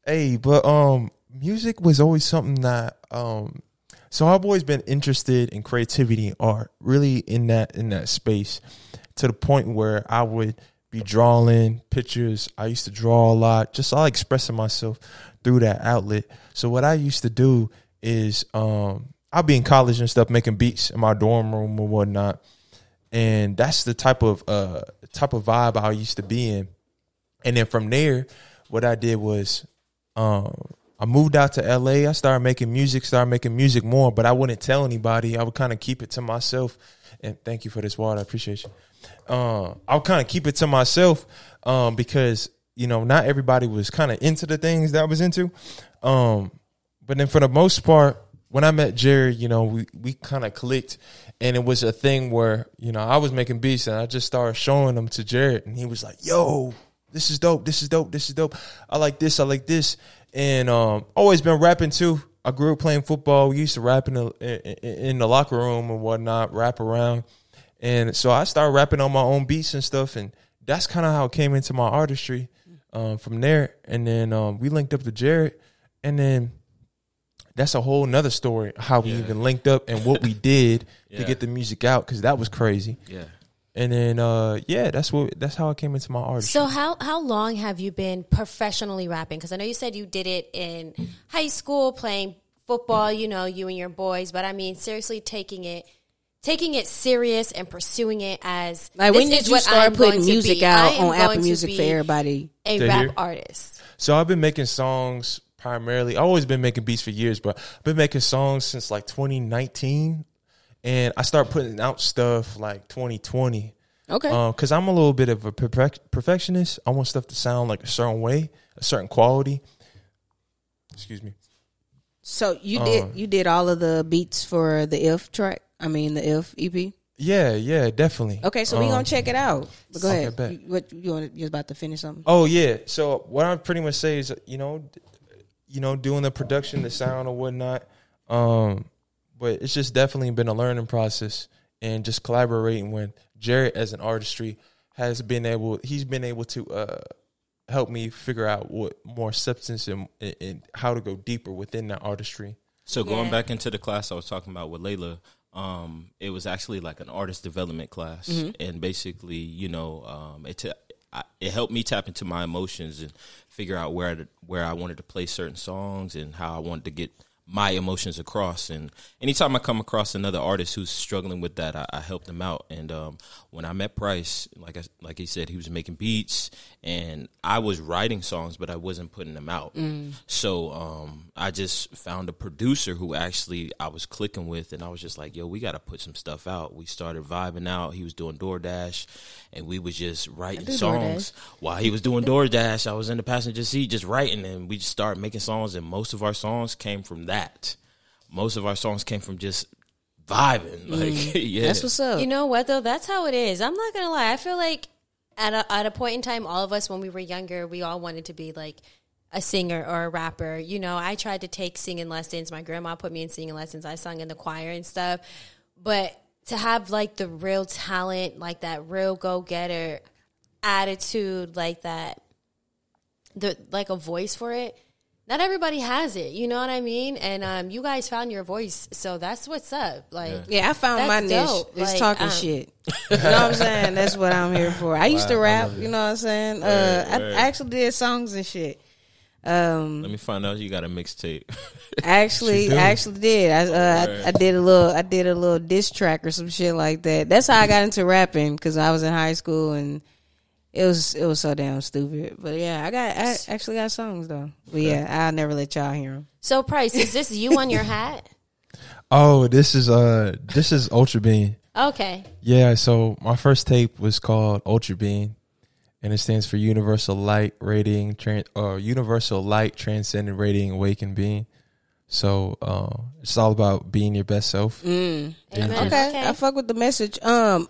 Hey, but um, music was always something that um, so I've always been interested in creativity and art, really in that in that space, to the point where I would be drawing pictures. I used to draw a lot, just all expressing myself through that outlet. So what I used to do is um, I'll be in college and stuff, making beats in my dorm room or whatnot, and that's the type of uh type of vibe I used to be in. And then from there, what I did was um, I moved out to LA. I started making music, started making music more, but I wouldn't tell anybody. I would kind of keep it to myself. And thank you for this water. I appreciate you. Uh, I'll kind of keep it to myself um, because, you know, not everybody was kind of into the things that I was into. Um, but then for the most part, when I met Jerry, you know, we, we kind of clicked and it was a thing where, you know, I was making beats and I just started showing them to Jarette and he was like, yo, this is dope. This is dope. This is dope. I like this. I like this. And um, always been rapping too. I grew up playing football. We used to rap in the in, the locker room and whatnot, rap around. And so I started rapping on my own beats and stuff. And that's kind of how it came into my artistry um, from there. And then um, we linked up to Jarette. And then that's a whole nother story how we Yeah. even linked up and what we did to get the music out because that was crazy. Yeah. And then uh, yeah, that's what that's how I came into my art So how how long have you been professionally rapping? Because I know you said you did it in high school, playing football. You know, you and your boys. But I mean, seriously, taking it taking it serious and pursuing it as Like when this did is you what start I'm going putting to music be. out I am on going Apple to Music be for everybody? A To rap hear. artist. So I've been making songs primarily. I've always been making beats for years, but I've been making songs since like 2019, and I start putting out stuff like 2020. Okay. Because I'm a little bit of a perfec- perfectionist. I want stuff to sound like a certain way, a certain quality. Excuse me. so you uh, did you did all of the beats for the If track? I mean the If EP. Yeah, yeah, definitely. Okay, so we Um, gonna check it out. But go okay, ahead. bet. You, what you want? You about to finish something? Oh yeah. So what I pretty much say is, you know, you know, doing the production, the sound or whatnot. Um, but it's just definitely been a learning process and just collaborating with Jarette as an artistry has been able. He's been able to uh help me figure out what more substance and, and, and how to go deeper within that artistry. So going Yeah. back into the class I was talking about with Leila, um, it was actually like an artist development class, and basically, you know, um, it ta- I, it helped me tap into my emotions and figure out where to, where I wanted to play certain songs and how I wanted to get my emotions across. And anytime I come across another artist who's struggling with that, I, I help them out. And um, when I met Pryce, like I, like he said, he was making beats, and I was writing songs, but I wasn't putting them out. So um, I just found a producer who actually I was clicking with, and I was just like, "Yo, we got to put some stuff out." We started vibing out. He was doing DoorDash, and we was just writing songs while he was doing DoorDash. I was in the passenger seat just writing, and we just started making songs. And most of our songs came from that. Most of our songs came from just vibing. Like, mm. yeah, That's what's up. You know what though? That's how it is. I'm not gonna lie. I feel like at a at a point in time, all of us when we were younger, we all wanted to be like a singer or a rapper. You know, I tried to take singing lessons. My grandma put me in singing lessons. I sung in the choir and stuff. But to have like the real talent, like that real go getter attitude, like that, the like a voice for it. Not everybody has it, you know what I mean? And um, you guys found your voice, so that's what's up. Like, Yeah, I found my niche. dope. It's Like, talking um, shit. You know what I'm saying? That's what I'm here for. I used to rap. You know what I'm saying? Uh, I, right. I actually did songs and shit. Um, Let me find out you got a mixtape. Actually. I actually did. I, uh, I I did a little, I did a little diss track or some shit like that. That's how I got into rapping because I was in high school and it was it was so damn stupid. But yeah, I got I actually got songs though. But yeah, I'll never let y'all hear them. So, Price, is this you on your hat? Oh, this is uh this is Ultra Bean. Okay. Yeah, so my first tape was called Ultra Bean, and it stands for Universal Light Rating, tran or Universal Light Transcendent Rating Awakened Being. So uh, it's all about being your best self. Mm. Amen. Okay, I fuck with the message. Um,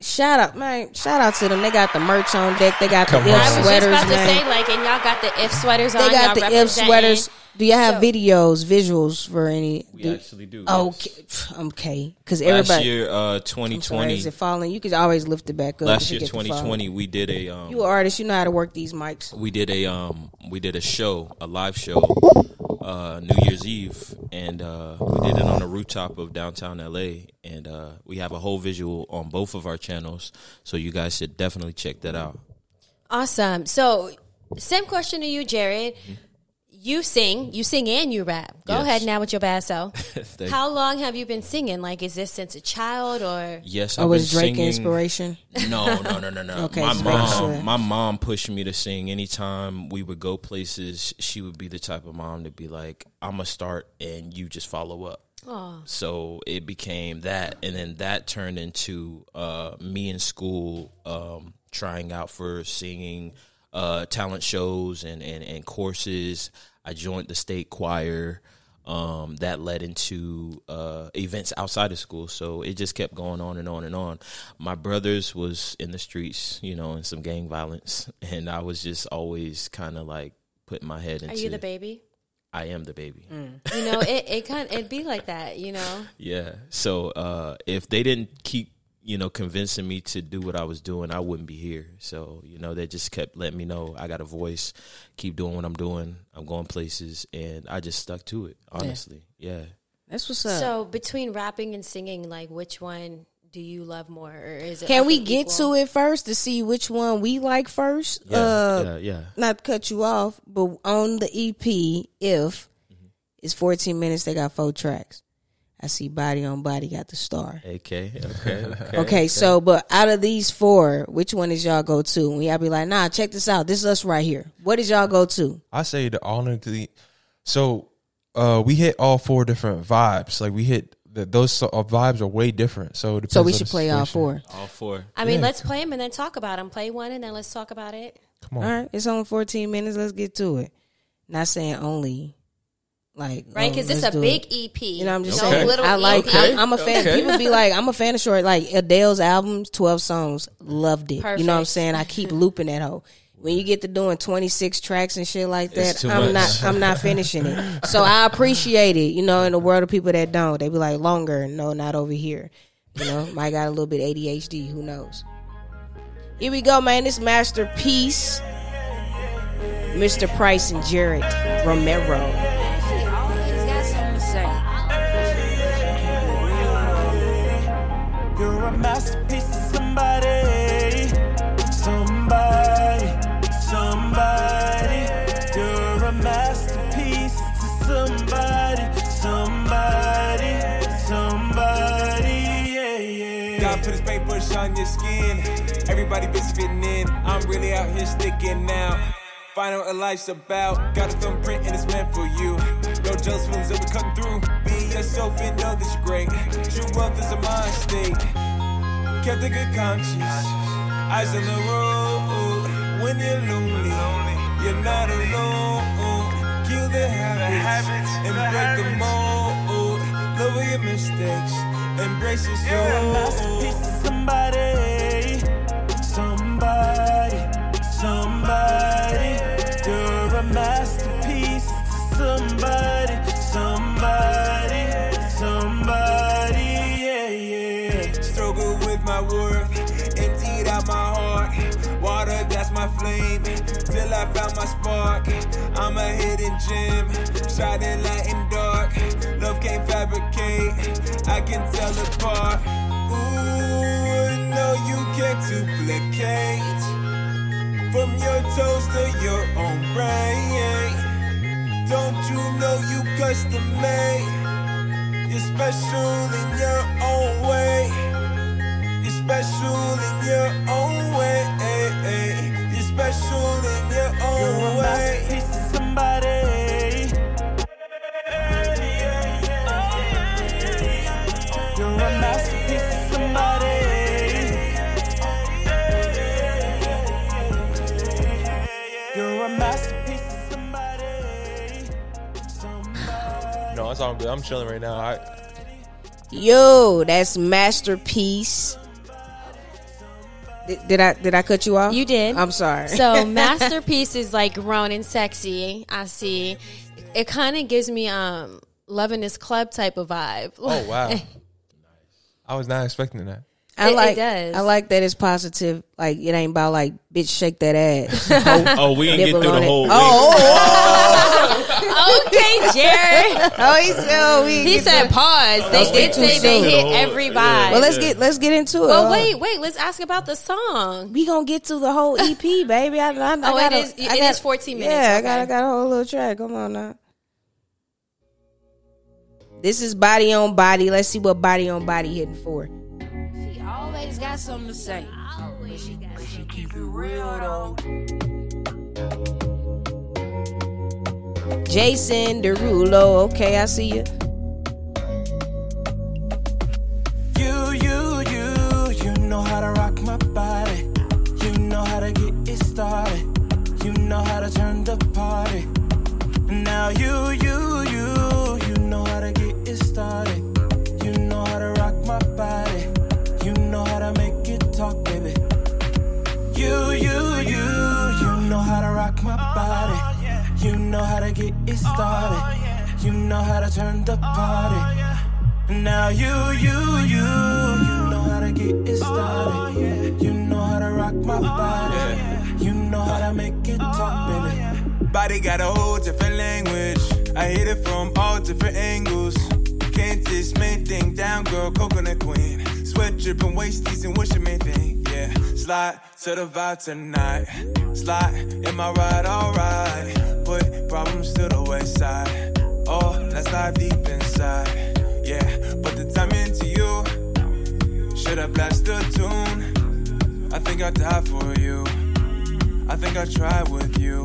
shout out, man! Shout out to them. They got the merch on deck. They got the Come if on. I was just sweaters, about to man. say, like, and y'all got the if sweaters on. they got y'all the if sweaters. Do y'all have So- videos, visuals for any? We do- actually do. Okay, okay, because Last everybody. year, uh, I'm sorry, 2020. is it falling? You could always lift it back up. Last if it year, get to falling. 2020, we did a um, You an artist. You know how to work these mics. we did a um we did a show, a live show, uh, New Year's Eve, and uh, we did it on the rooftop of downtown LA, and uh, we have a whole visual on both of our channels, so you guys should definitely check that out. Awesome. So, same question to you, Jarette. You sing, you sing and you rap. Go Yes. ahead now with your bad self. How long have you been singing? Like, is this since a child or? Yes, I've was been Drake singing- inspiration? No, no, no, no, no. Okay, my mom, sure. my mom pushed me to sing. Anytime we would go places, she would be the type of mom to be like, "I'm gonna start, and you just follow up." Oh, So it became that, and then that turned into uh, me in school um, trying out for singing uh, talent shows and, and, and courses. I joined the state choir. Um, that led into uh, events outside of school, so it just kept going on and on and on. My brothers was in the streets, you know, and some gang violence, and I was just always kind of like putting my head into. are you the baby? I am the baby. You know, it it kind it'd be like that. You know, Yeah. So uh, if they didn't keep, you know, convincing me to do what I was doing, I wouldn't be here. So you know, they just kept letting me know I got a voice. Keep doing what I'm doing. I'm going places, and I just stuck to it. Honestly, yeah. That's what's up. so between rapping and singing, like, which one do you love more, or is it? Can like we get equal? to it first to see which one we like first? Yeah, uh, yeah, yeah. Not to cut you off, but on the EP, if it's 14 minutes, they got four tracks. I see Body on Body got the star. AK. Okay. Okay. Okay, so but out of these four, which one is y'all go to? And y'all be like, nah, check this out. This is us right here. What is y'all go to? I say the honor to the. So, uh, we hit all four different vibes. Like we hit the, those uh, vibes are way different. So, it So we should the play all four. All four. I mean, Yeah. let's play them and then talk about them. Play one and then let's talk about it. Come on. right, it's only 14 minutes. Let's get to it. Not saying only, like Right, oh, because it's a do big it. EP. You know, I'm just no saying. Little I like. EP. I'm, I'm a fan. Okay. People be like, I'm a fan of short. Like Adele's albums, 12 songs, loved it. You know what I'm saying? I keep looping that hoe. When you get to doing 26 tracks and shit like that, I'm much. not. I'm not finishing it. So I appreciate it. You know, in the world of people that don't, they be like longer. No, not over here. You know, might got a little bit ADHD. Who knows? Here we go, man. This masterpiece, Mr. Pryce and Jarette Romero. Masterpiece to somebody. Somebody. Somebody. You're a masterpiece to somebody. Somebody. Somebody. Yeah, yeah. God put his paintbrush on your skin. Everybody busy fitting in. I'm really out here sticking now. Find out what life's about. Got a thumbprint and it's meant for you. No jealous feelings we cutting through. Be yourself and know that you're great. True wealth is a mind state. Kept a good conscience. Eyes on the road. When you're lonely, you're not alone. Kill the habits and break the mold. Love all your mistakes. Embrace your soul. You're a masterpiece to somebody. My flame. Till I found my spark. I'm a hidden gem, shining light and dark. Love can't fabricate, I can tell apart. Ooh, no, you can't duplicate. From your toes to your own brain. Don't you know you custom made? You're special in your own way. You're special in your own way. You're special in your You're own a way. masterpiece to somebody. You're a masterpiece to somebody. You're a masterpiece to somebody. Somebody. No, it's all good. I'm chilling right now. I Yo, that's masterpiece Did, did I did I cut you off? You did. I'm sorry. So masterpiece is like grown and sexy. I see. It kind of gives me um loving this club type of vibe. Oh wow. Nice. I was not expecting that. I It- it like does. I like that it's positive. Like it ain't about like bitch shake that ass. Oh, we didn't get through on the it. whole. Oh, okay, Jarette. oh, he said oh, we He said pause. They did too say they hit every vibe. Well, let's get let's get into it. Well, Oh. wait, wait. Let's ask about the song. we gonna get to the whole EP, baby. I, I, I Oh, it gotta- is- it I got- is 14 minutes, Yeah, I got I got a whole little track. Come on now. This is body on body. Let's see what body on body hitting for. She always got something to say. But she, but she keep it real though. Jason Derulo. Okay, I see you. You, you, you, you know how to rock my body. You know how to get it started. You know how to turn the party. Now you, you, you, you know how to get it started. You know how to rock my body. You know how to make it talk, baby. You, you, know how to get it started. Oh, you know how to turn the oh, party. Now you, you, you, you know how to get it oh, started. You know how to rock my body. You know how to make it talk, baby. Body got a whole different language. I hit it from all different angles. Can't this main thing down, girl, coconut queen. Sweat dripping, waist and what's your main thing? Yeah, slide to the vibe tonight. Slide in my ride, alright. Put problems to the west side. Oh, let's dive deep inside. Yeah, put the time into you. Should I blast the tune? I think I'll die for you. I think I'll try with you.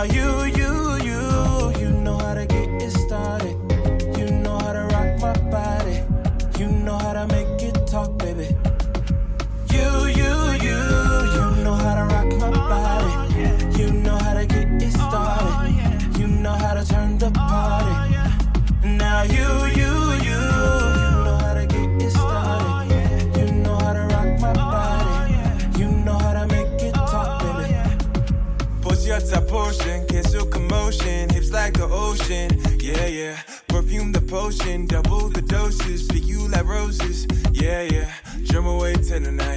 You, you, Yeah, yeah. Perfume the potion, double the doses, pick you like roses. Yeah, yeah. Drum away to the night.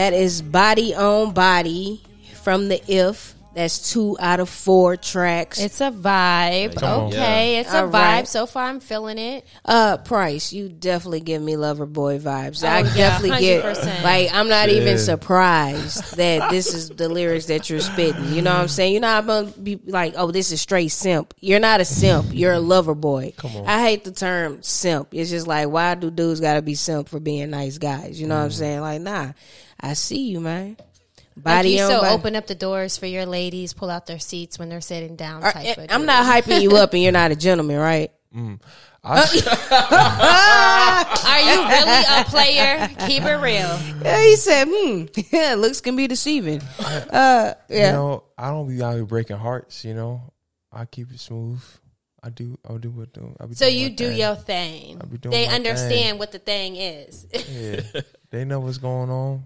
That is Body on Body from the If. That's two out of four tracks. It's a vibe. Come on. Okay, it's a All vibe. right. So far, I'm feeling it. Uh, Pryce, you definitely give me lover boy vibes. Oh, I yeah, definitely get 100%. like I'm not even surprised that this is the lyrics that you're spitting. You know what I'm saying? You're not gonna be like, oh, this is straight simp. You're not a simp. You're a lover boy. Come on. I hate the term simp. It's just like, why do dudes gotta be simp for being nice guys? You know what I'm saying? Like, nah, I see you, man. Like you on so body. open up the doors for your ladies, pull out their seats when they're sitting down. Are- Type of I'm dude. not hyping you up, and you're not a gentleman, right? I, Are you really a player? Keep it real. Yeah, he said, "Hmm, yeah, looks can be deceiving." Uh, yeah. you know, I don't be out here breaking hearts. You know, I keep it smooth. I do. I do what do. I be So doing you do thing. your thing. I be doing They my understand thing. what the thing is. Yeah, they know what's going on.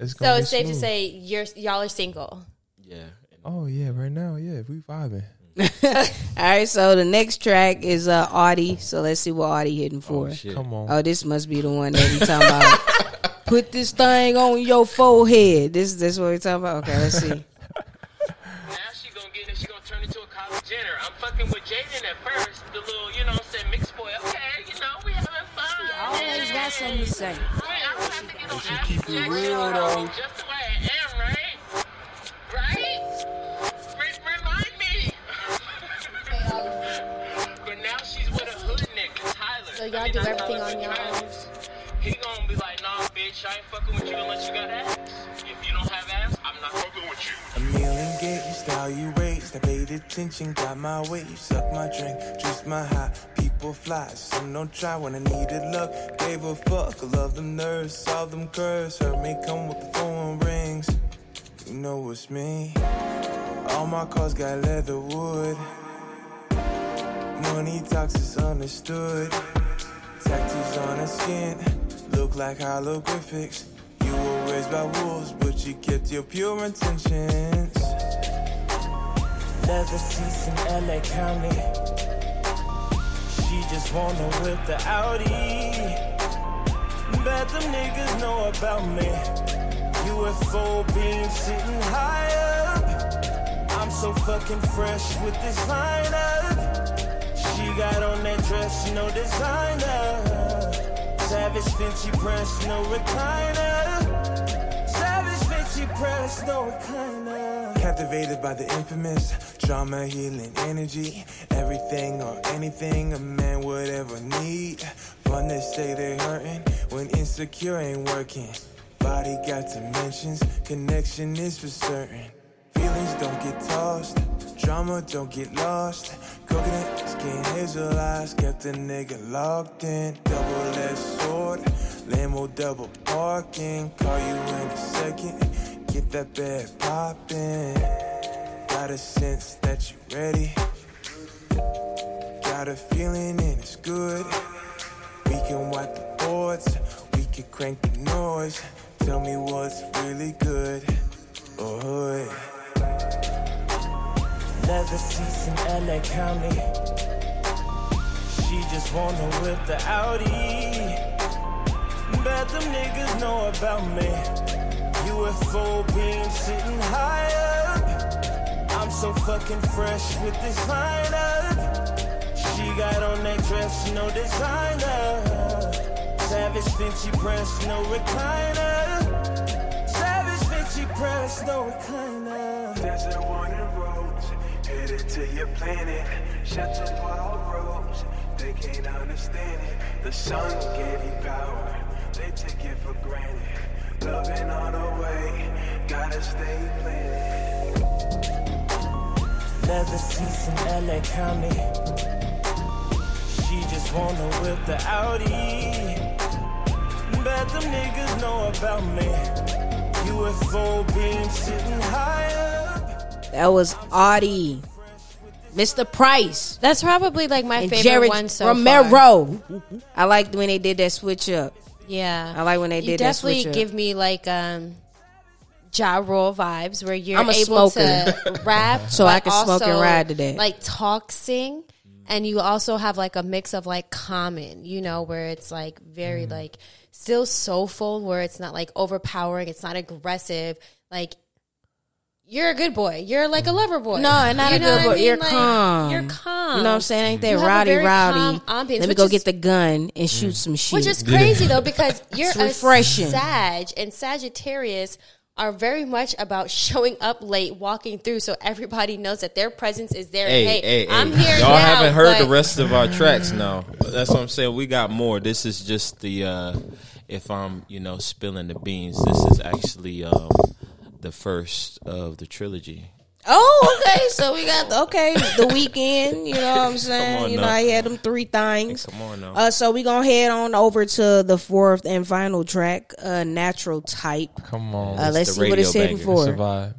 It's so it's safe to say you're y'all are single. Yeah. Oh yeah, right now, yeah, we vibing. All right. So the next track is uh Audi. So let's see what Audi hitting for. Oh, shit. Come on. Oh, this must be the one that he talking about. Put this thing on your forehead. This is this what we talking about. Okay, let's see. Now she gonna get it. She gonna turn into a Kylie Jenner. I'm fucking with Jaden at first. The little, you know what I'm saying, mixed boy. Okay, you know, we having fun. Always got something to say. I mean, don't have to get keep it real, I'm though. Just the way I am, right? Right? Re- remind me. but now she's with a hood nigga, Tyler. So y'all I mean, do everything Tyler, on your Travis. He gonna be like, nah, bitch, I ain't fucking with you unless you got ass. If you don't have ass, I'm not fucking with you. A meal engaged, how you raised. I paid attention, got my way. You suck my drink, juice my high. People fly, some don't try when I needed luck. Gave a fuck, I love them nerves, saw them curves. Heard me come with the phone rings. You know it's me. All my cars got leather wood. Money talks is understood. Tattoos on her skin look like hieroglyphics. You were raised by wolves, but you kept your pure intentions. Leather seats in LA County. Just wanna whip the Audi. Bet them niggas know about me. UFO beam sitting high up. I'm so fucking fresh with this lineup. She got on that dress, no designer. Savage Finchy press, no recliner. Savage Finchy press, no recliner. Captivated by the infamous drama healing energy. Everything or anything a man would ever need. Fun to say they hurting when insecure ain't working. Body got dimensions, connection is for certain. Feelings don't get tossed, drama don't get lost. Coconut skin, hazel eyes, kept the nigga locked in. Double edged sword, limo double parking. Call you in a second, get that bed poppin'. Got a sense that you ready. Got a feeling and it's good. We can wipe the boards, we can crank the noise. Tell me what's really good Oh, hood. Leather seats in LA County. She just wanna whip the Audi. Bet them niggas know about me. UFO beam sitting high up. I'm so fucking fresh with this lineup. She got on that dress, no designer. Savage Finchy press, no recliner. Savage Finchy press, no recliner. Desert warning roads, headed to your planet. Shut to wild roads, they can't understand it. The sun gave power, they take it for granted. Loving on the way, gotta stay planted. Leather seats in LA County. She just wanna whip the Audi. Bet them niggas know about me. UFO beam sitting high up. That was Audi, Mr. Pryce, That's probably like my and favorite Jarette one so far. Romero. I liked when they did that switch up. Yeah, I like when they you did that definitely give me like um, Ja Rule vibes where you're I'm a able smoker. to rap, So I can smoke and ride today. Like talk, sing, and you also have like a mix of like common, you know, where it's like very Mm. like still soulful, where it's not like overpowering, it's not aggressive, like. You're a good boy. You're like a lover boy. No, and not You a good what I boy. mean? You're Like, calm. You're calm. You know what I'm saying? Ain't that You have a rowdy, very rowdy? calm ambience, Let me go is- get the gun and shoot some shit. which is crazy though because you're It's a refreshing. Sag and Sagittarius are very much about showing up late, walking through, so everybody knows that their presence is there. Hey, Hey, hey, I'm hey. here Y'all now. haven't heard the rest of our tracks now. That's what I'm saying. We got more. This is just the uh if I'm, you know, spilling the beans, this is actually um the first of the trilogy. Oh, okay. So we got the, okay the weekend. You know what I'm saying? on you know, now. I had them three things. Come on now. Uh, so we gonna head on over to the fourth and final track, uh, "Natural Type." Come on. Uh, let's see what it's radio hitting banger. for. Survive.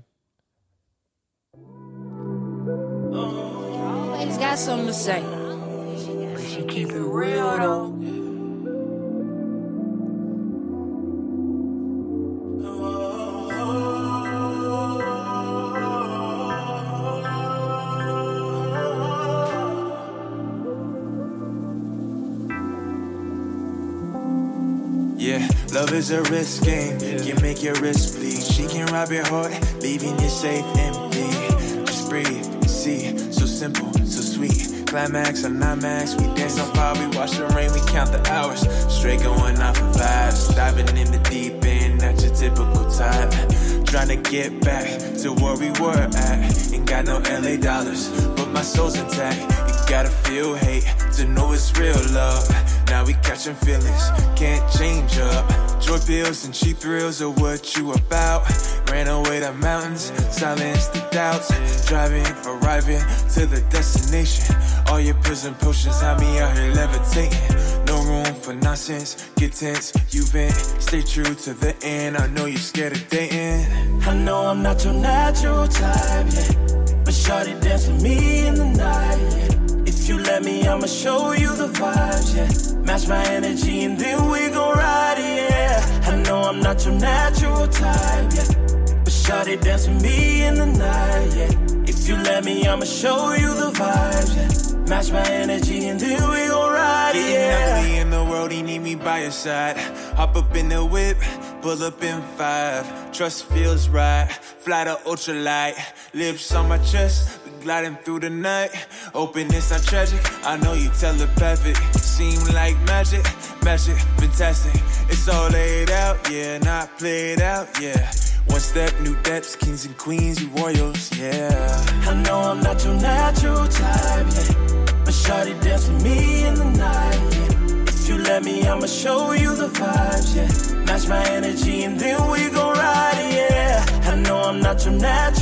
Always got something to say. She keep it real though. Love is a risk game. Can make your wrist bleed. She can rob your heart, leaving you safe and empty. Just breathe. see. So simple, so sweet. Climax or not max. We dance on fire, we watch the rain, we count the hours. Straight going off of vibes. Diving in the deep end, not your typical type. Trying to get back to where we were at. Ain't got no LA dollars, but my soul's intact. Gotta feel hate to know it's real love. Now we catching feelings, can't change up. Joy pills and cheap thrills are what you about. Ran away to mountains, silenced the doubts. Driving, arriving to the destination. All your and potions have me out here levitating. No room for nonsense, get tense, you vent. Stay true to the end. I know you're scared of dating. I know I'm not your natural type, yeah. But shawty dance with me in the night, yeah. If you let me, I'ma show you the vibes, yeah. Match my energy and then we gon' ride it, yeah. I know I'm not your natural type, yeah. But shawty dance with me in the night, yeah. If you let me, I'ma show you the vibes, yeah. Match my energy and then we gon' ride it, yeah. ugly in the world, he need me by your side. Hop up in the whip, pull up in five. Trust feels right, fly to ultralight. Lips on my chest, gliding through the night. Openness not tragic, I know you telepathic. Seem like magic, magic, fantastic. It's all laid out, yeah, not played out, yeah. One step, new depths, kings and queens, you royals, yeah. I know I'm not your natural type, yeah. But shawty dance with me in the night, yeah. If you let me, I'ma show you the vibes, yeah. Match my energy and then we gon' ride yeah. I know I'm not your natural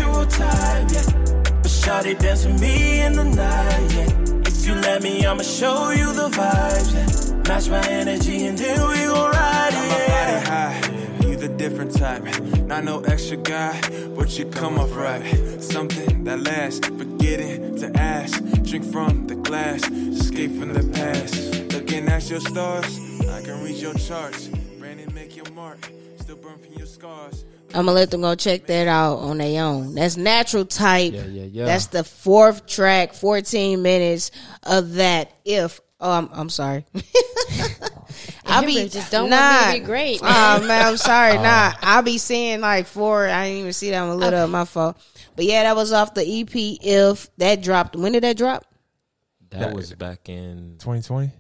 shawty dance with me in the night, yeah. If you let me, I'ma show you the vibes, yeah. Match my energy and then we gon' ride it, My body high, you the different type. Not no extra guy, but you come off right. Something that lasts, forgetting to ask. Drink from the glass, escape from the past. Looking at your stars, I can read your charts. Brandon, make your mark, still burn from your scars. I'm gonna let them go check that out on their own. That's natural type. Yeah, yeah, yeah. That's the fourth track, 14 minutes of that. If oh, I'm, I'm sorry. I'll be just don't nah, want me to be great, Oh man, I'm sorry. Nah, I'll be seeing like four. I didn't even see that one lit up. My fault. But yeah, that was off the EP. If that dropped, when did that drop? That was back in 2020.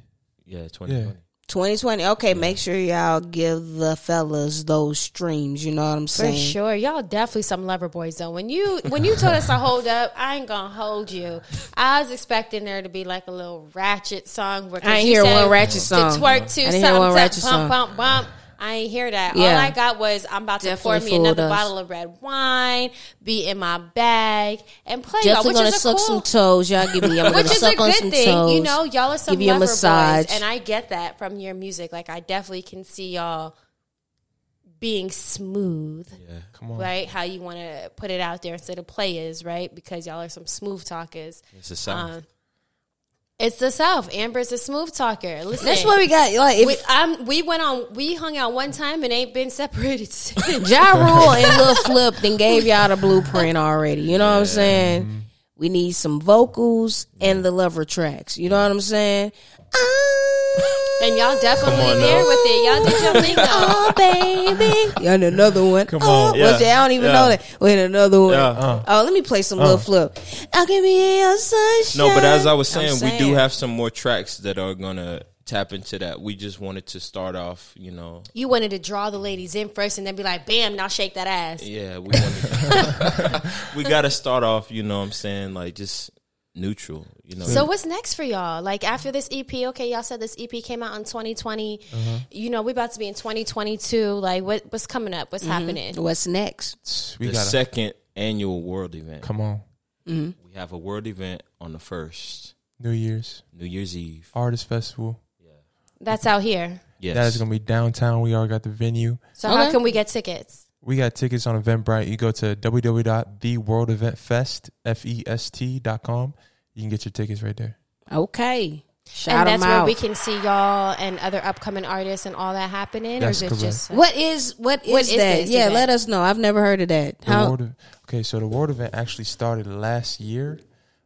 yeah 2020. 2020. Okay, make sure y'all give the fellas those streams. You know what I'm saying? For sure, y'all definitely some lover boys though. When you when you told us to hold up, I ain't gonna hold you. I was expecting there to be like a little ratchet song. Where, 'cause I ain't you hear said one ratchet song. To twerk to I didn't hear something, one to ratchet bump, song. bump, bump. I ain't hear that. Yeah. All I got was I'm about to pour me another us. bottle of red wine, be in my bag, and play Definitely y'all, which gonna is suck cool, some toes. Y'all give me. I'm which gonna is a suck on good some thing. toes. You know, y'all are some Give you a lover massage. boys, and I get that from your music. Like I definitely can see y'all being smooth Yeah. Come on. right? How you want to put it out there instead of players, right? Because y'all are some smooth talkers. It's the South. Um, it's the South. Amber's a smooth talker. Listen, That's what we got. Like if we, um, we went on. We hung out one time and ain't been separated since. Ja Rule and Lil Flip then gave y'all the blueprint already. You know what I'm saying? We need some vocals and the lover tracks. You know what I'm saying? Oh. and y'all definitely on there now. with it. Y'all did your thing though. Oh, baby. Yeah, and another one. Come on. Oh, Yeah. that? I don't even Yeah. know that. Wait, another one. Yeah. Oh, uh-huh. let me play some Lil uh-huh. Flip. I can be in your sunshine. No, but as I was I'm saying, we do have some more tracks that are gonna tap into that. We just wanted to start off, you know. You wanted to draw the ladies in first and then be like, "Bam, now shake that ass." Yeah, we wanted. we got to start off, you know. what I'm saying like just neutral, you know. So what's next for y'all? Like after this EP, okay, y'all said this EP came out in 2020. Uh-huh. You know, we about to be in 2022. Like what what's coming up? What's happening? What's next? We the got to second annual world event. come on. We have a world event on the first New Year's New Year's Eve. artist festival. Yeah. That's out here. Yes, That is gonna be downtown. We already got the venue. So how can we get tickets? We got tickets on Eventbrite. You go to www.theworldeventfest.com. You can get your tickets right there. Okay. Shout and that's them where out. we can see y'all and other upcoming artists and all that happening, That's or is it correct. just What is what is What is that? yeah, event? let us know. I've never heard of that. The How? world okay, so the world event actually started last year.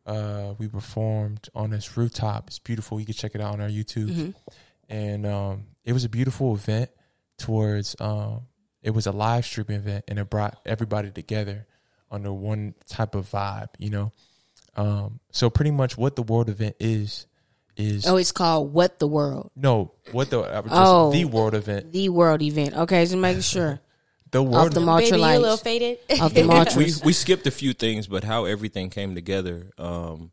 Uh, we performed on this rooftop. It's beautiful. You can check it out on our YouTube. Mm-hmm. And um, it was a beautiful event. Towards um, it was a live streaming event, and it brought everybody together under one type of vibe. You know, Um, so pretty much what the world event is is Oh, it's called What the World. no what the uh, just Oh. the world event. The World event. Okay, just making sure. The Off world the event. Ultra Baby, you a little faded. Off the we we skipped a few things, but how everything came together. Um,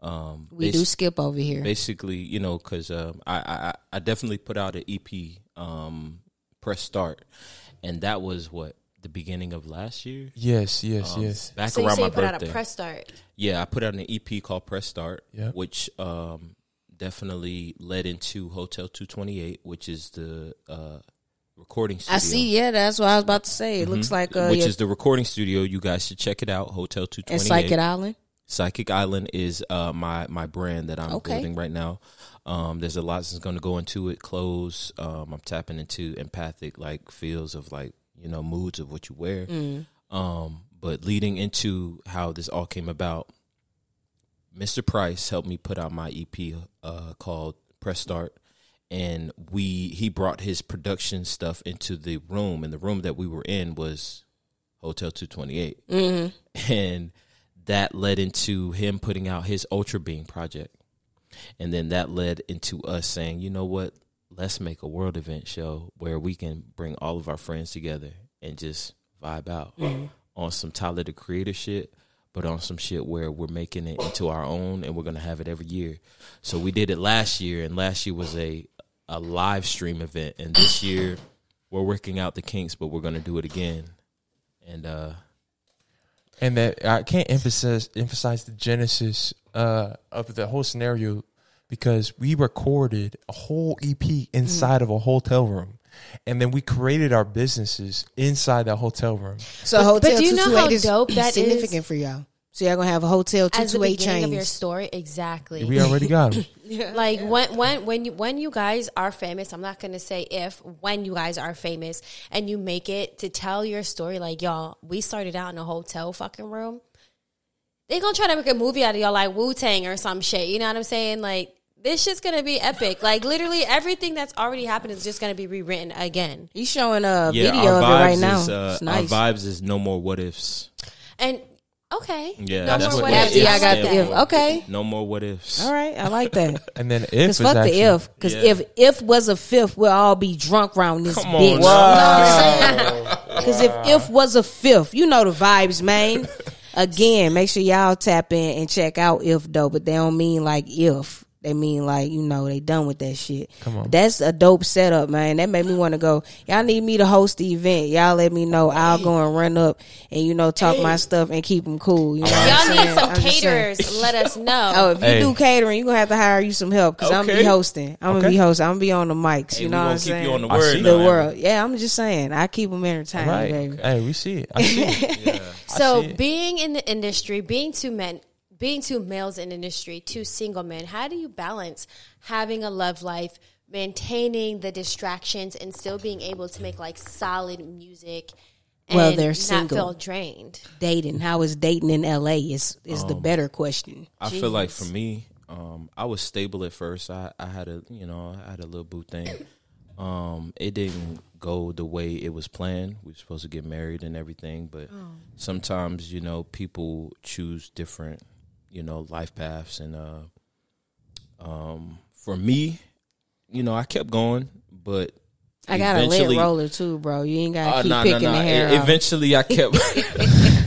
um, We basi- do skip over here. basically, you know, because um, I, I I definitely put out an EP, um, press start, and that was what the beginning of last year. Yes, yes, Um, yes. Back so you around say my you put out a press start. Yeah, I put out an EP called Press Start, Yep. which um, definitely led into Hotel 228, which is the uh, recording studio. I see. Yeah, that's what I was about to say. It looks like uh, Mm-hmm. which yeah, is the recording studio. You guys should check it out. Hotel 228. and Psychic Island. Psychic Island is uh, my my brand that I'm Okay. building right now. Um, there's a lot that's going to go into it. Clothes. Um, I'm tapping into empathic like feels of like you know moods of what you wear. Mm. Um, but leading into how this all came about, Mr. Pryce helped me put out my EP uh, called Press Start, and we he brought his production stuff into the room, and the room that we were in was Hotel 228, Mm-hmm. and that led into him putting out his Ultra Beam project, and then that led into us saying, you know what, let's make a world event show where we can bring all of our friends together and just vibe out on some Tyler the Creator shit, but on some shit where we're making it into our own and we're gonna have it every year. So we did it last year, and last year was a a live stream event, and this year we're working out the kinks, but we're gonna do it again. And uh and that I can't emphasize emphasize the genesis uh, of the whole scenario because we recorded a whole EP inside of a hotel room, and then we created our businesses inside that hotel room. So Hotel do you know 228 how is dope that is? significant for y'all. So y'all gonna have a Hotel Two As the Two Eight beginning of your story, exactly. We already got them. like when when when you when you guys are famous i'm not gonna say if when you guys are famous and you make it to tell your story like y'all we started out in a hotel fucking room they gonna try to make a movie out of y'all like wu-tang or some shit you know what i'm saying like this shit's gonna be epic like literally everything that's already happened is just gonna be rewritten again He's showing a yeah, video of it vibes right now. uh, it's nice. our vibes is no more what ifs. and okay Yeah, no that's more what what it ifs. is. After y'all got the if. Okay. No more what ifs. All right, I like that. And then if Cause is fuck actually, the if. Cause Yeah. if if was a fifth, we'll all be drunk around this Come on bitch. now. Cause if if was a fifth, you know the vibes, man. Again, make sure y'all tap in and check out if though, but they don't mean like if. They mean like you know they done with that shit. Come on. that's a dope setup, man. That made me want to go. Y'all need me to host the event. Y'all let me know. I'll go and run up and you know talk my stuff and keep them cool. You know, y'all need saying? some I'm caterers let us know Oh, if you Hey. do catering, you gonna have to hire you some help because I'm gonna be hosting. I'm gonna be hosting. I'm gonna be on the mics. Hey, you know what I'm saying? you on the word. the world. Yeah, I'm just saying. I keep them entertained, right? baby. Hey, we see it. I see it. So see it. being in the industry, being two men, being two males in industry, two single men, how do you balance having a love life, maintaining the distractions, and still being able to make like solid music? And Well, they're not single. feel drained. Dating. How is dating in LA? Is is Um, the better question. I feel like for me, um, I was stable at first. I, I had a you know I had a little boo thing. Um, it didn't go the way it was planned. We were supposed to get married and everything, but sometimes you know people choose different you know life paths, and uh, um, for me, you know I kept going, but I got a lint roller too, bro. You ain't gotta Uh, keep nah, nah, picking nah. the hair. E-. Eventually, I kept.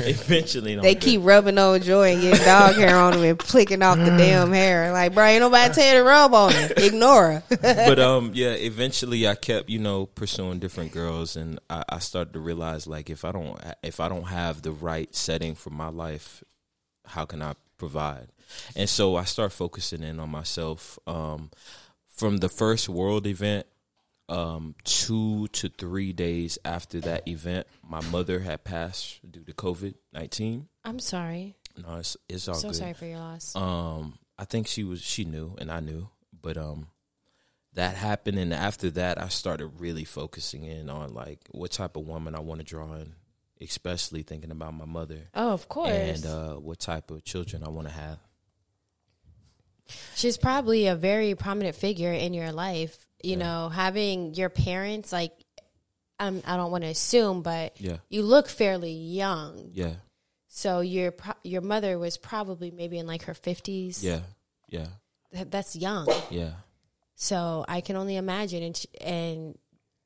eventually, They good. keep rubbing on Joy and getting dog hair on them and flicking off the damn hair. Like, bro, ain't nobody tell you to rub on it. Ignore her. but um yeah eventually i kept you know pursuing different girls and I, I started to realize like if i don't if i don't have the right setting for my life how can i provide and so i start focusing in on myself um from the first world event um two to three days after that event my mother had passed due to covid-19 I'm sorry. no it's, it's all so good sorry for your loss. um i think she was she knew and i knew but um that happened and after that i started really focusing in on like what type of woman i want to draw in especially thinking about my mother oh, of course. and uh what type of children i want to have She's probably a very prominent figure in your life. You know, having your parents like um, I don't want to assume, but Yeah. you look fairly young. yeah So your pro- your mother was probably maybe in like her fifties. Yeah, yeah, Th- that's young. yeah. So I can only imagine and sh- and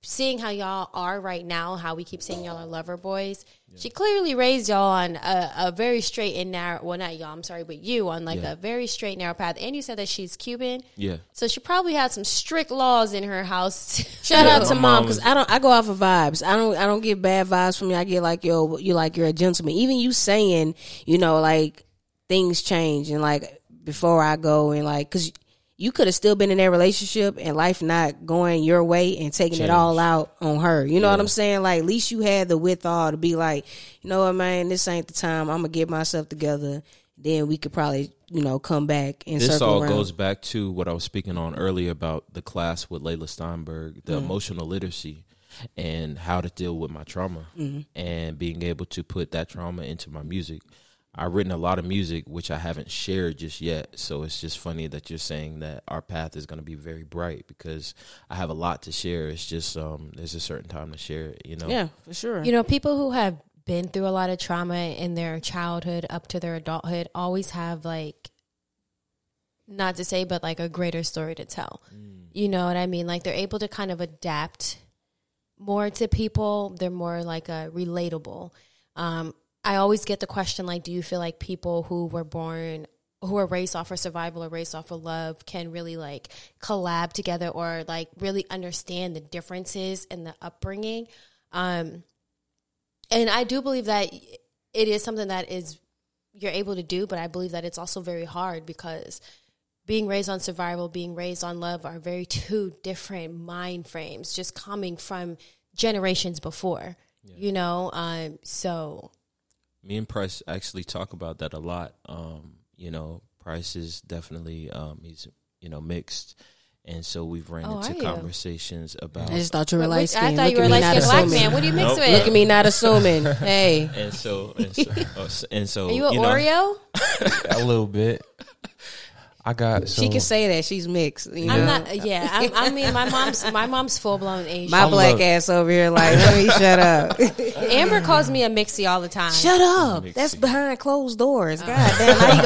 seeing how y'all are right now, how we keep saying y'all are lover boys. She clearly raised y'all on a, a very straight and narrow. Well, not y'all. I'm sorry, but you on like Yeah. a very straight narrow path. And you said that she's Cuban. Yeah. So she probably had some strict laws in her house. Shout out to My mom mom because was- I don't. I go off of vibes. I don't. I don't get bad vibes from you. I get like yo, you like you're a gentleman. Even you saying, you know, like things change and like before I go and like because you could have still been in that relationship and life not going your way and taking it all out on her. You know what I'm saying? Like at least you had the withal to be like, you know what, man, this ain't the time. I'm gonna get myself together. Then we could probably, you know, come back and this all around. goes back to what I was speaking on earlier about the class with Leila Steinberg, the emotional literacy, and how to deal with my trauma, Mm-hmm. and being able to put that trauma into my music. I've written a lot of music which I haven't shared just yet, so it's just funny that you're saying that our path is going to be very bright because I have a lot to share. It's just um, there's a certain time to share it, you know. yeah, for sure. You know, people who have been through a lot of trauma in their childhood up to their adulthood always have like not to say but like a greater story to tell. You know what I mean? Like they're able to kind of adapt more to people. They're more like a relatable. Um I always get the question like do you feel like people who were born who are raised off of survival or raised off of love can really like collab together or like really understand the differences in the upbringing. Um and I do believe that it is something that is you're able to do, but I believe that it's also very hard because being raised on survival, being raised on love are very two different mind frames, just coming from generations before. You know, um, so me and Pryce actually talk about that a lot. Um, you know, Pryce is definitely um, he's you know mixed, and so we've ran Oh, into are you? conversations about I just thought you were But light which- skinned. I thought you were a light skinned black man. What do you mix Nope. with? Look at me, not assuming. hey, and so and so, s- and so Are you an know, Oreo? a little bit. I got. So, she can say that she's mixed. You know? I'm not. Yeah, I'm, I mean, my mom's my mom's full blown Asian. My I'm black look- ass over here, like, let me shut up. Amber calls me a mixie all the time. shut up. Mixie. That's behind closed doors. Uh-huh. God damn, how you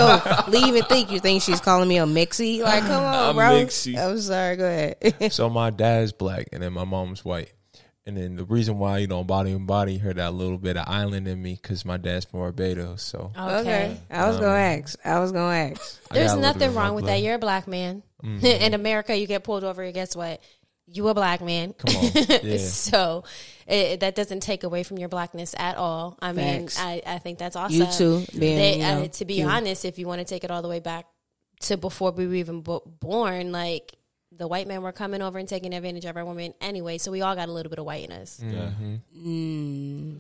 go leave and think you think she's calling me a mixie? Like, come on, A bro. mixie. I'm sorry. Go ahead. So my dad's black, and then my mom's white. And then the reason why you know body and body heard that little bit of island in me because my dad's from Barbados. So Okay. I was gonna ask. I was gonna ask. There's a little bit nothing wrong with blood. that. You're a black man. In America, you get pulled over. and Guess what? You a black man. Come on. Yeah. so it, that doesn't take away from your blackness at all. I mean, I, I think that's awesome. You too, being, They, you know, uh, to be you. honest, if you want to take it all the way back to before we were even bo- born, like the white men were coming over and taking advantage of our women anyway. So we all got a little bit of white in us. Mm.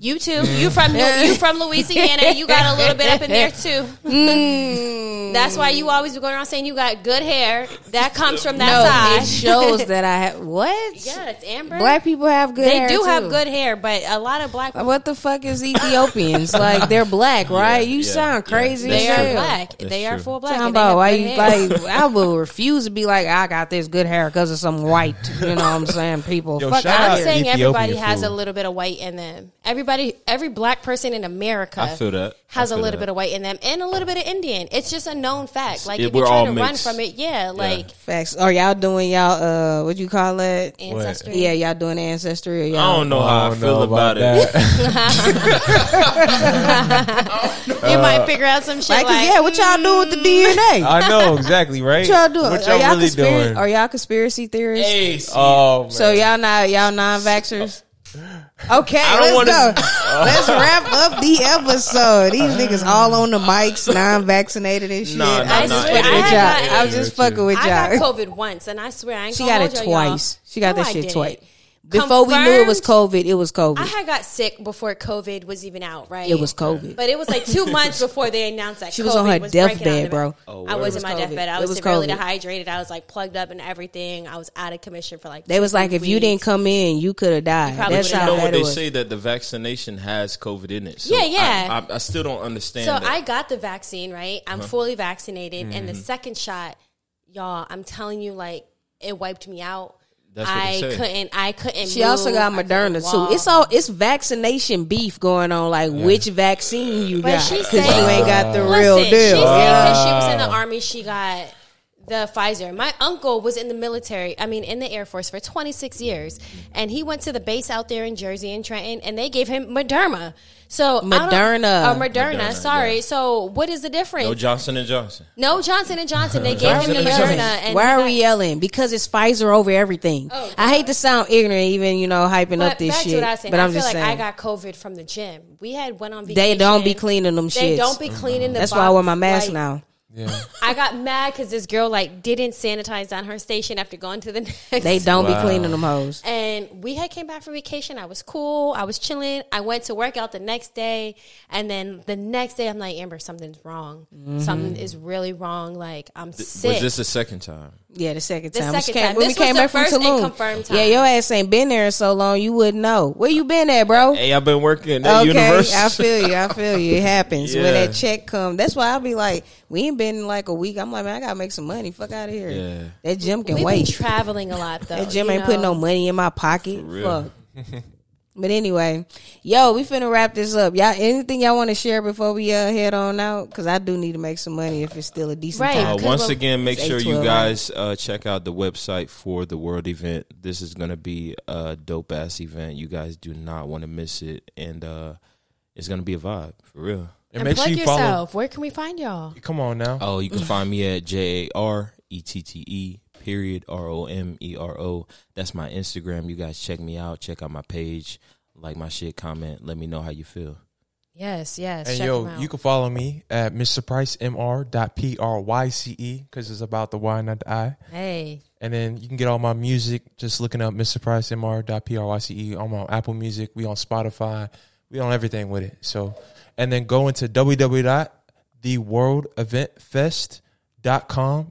You too. You from you from Louisiana. You got a little bit up in there too. Mm. That's why you always be going around saying you got good hair. That comes from that No, it shows that I have what? yeah, it's Amber. Black people have good hair. they hair, do have good hair, but a lot of black People, What the fuck is Ethiopians? like they're black, right? you yeah, sound yeah. crazy. they are black. That's they are full black. Talking about why you hair. like? I will refuse to be like I got this good hair because of some white. You know what I'm saying? People, Yo, fuck shout out out I'm saying Ethiopian everybody has a little bit of white in them. Everybody, every black person in America I feel that has I a feel little that. bit of white in them and a little bit of Indian. It's just a known fact. Like Yeah, if you're trying all to run from it, yeah, like Facts. Are y'all doing y'all uh what you call it? ancestry. Yeah, y'all doing ancestry. Or I y'all, don't know how I, don't feel know about, it. that. you might figure out some shit Like, like, 'cause, yeah, what y'all do with the DNA? I know exactly, right? what y'all doing? What are y'all y'all really conspira- doing? Are y'all conspiracy theorists? Hey, oh, man. So y'all not y'all non-vaxxers? Okay, let's wanna- go. let's wrap up the episode. These niggas all on the mics, non-vaccinated and shit. Nah, nah, I'm nah, just it fucking with y'all. I got- was just fucking with I got. COVID once, and I swear I ain't She gonna got it hold y'all, y'all. twice. She got No, that shit twice. Before we knew it was COVID, it was COVID. I had got sick before COVID was even out, right? it was COVID. But it was like two months before they announced that She COVID was on her breaking out deathbed, bro. Oh, I word. was in my was deathbed. I was, It was severely COVID. dehydrated. I was like plugged up and everything. I was out of commission for like. They two, was like, three if you didn't come in, you could have died. probably That's how you know what they was. say that the vaccination has COVID in it. So Yeah, yeah. I, I, I still don't understand. So that. I got the vaccine, right? I'm Uh-huh. fully vaccinated, and Mm-hmm. the second shot, y'all, I'm telling you, like it wiped me out. That's what I couldn't. I couldn't. She also got Moderna too. It's all it's vaccination beef going on. Like which vaccine you But got? she Because you ain't got the Listen, real She said because she was in the army, she got the Pfizer. My uncle was in the military. I mean, in the Air Force for 26 years, and he went to the base out there in Jersey and Trenton, and they gave him Moderna. So Moderna. oh, Moderna. Moderna, sorry. yeah. So what is the difference? No Johnson and Johnson. No Johnson and Johnson. They gave him the Moderna. And Why are got- we yelling? Because it's Pfizer over everything. Oh, I hate to sound ignorant, even you know, hyping But up this back shit. to what I was saying. but I I'm feel just like saying I got COVID from the gym. We had went on vacation. they don't be cleaning them They shits. don't be cleaning the. That's why I wear my mask like, now. Yeah. I got mad because this girl like didn't sanitize on her station after going to the next. They don't Wow. be cleaning them hoes. And we had came back from vacation. I was cool. I was chilling. I went to work out the next day, and then the next day I'm like, Amber, something's wrong. Mm-hmm. Something is really wrong. Like I'm sick. Was this the second time? Yeah, the second The time. When second came, time. When This we came was the back from first and Tulum. confirmed time. Yeah, your ass ain't been there in so long, you wouldn't know. Where you been at, bro? Hey, I've been working at Okay, Universal. I feel you. I feel you. It happens when that check come. That's why I'll be like, we ain't been in like a week. I'm like, man, I gotta make some money. Fuck out of here. Yeah. That gym can We've wait. been traveling a lot though. That gym you ain't putting no money in my pocket. real. Fuck. but anyway, yo, we finna wrap this up. Y'all, anything y'all want to share before we uh, head on out? Because I do need to make some money if it's still a decent Right. time. Uh, once again, make sure you guys uh, check out the website for the World event. This is going to be a dope ass event. You guys do not want to miss it, and uh, it's going to be a vibe for real. And, And make plug sure you follow. yourself. Where can we find y'all? Come on now. Oh, you can find me at J A R E T T E period R O M E R O. That's my Instagram. You guys check me out. Check out my page. Like my shit. Comment. Let me know how you feel. Yes, yes. And check yo, out. you can follow me at Mr. Pryce Mr. Dot P R Y C E because it's about the Y, not the I. Hey, And then you can get all my music just looking up Mr. Pryce Mr. Dot P R Y C E. I'm on Apple Music. We on Spotify. We on everything with it. So, and then go into www.theworldeventfest.com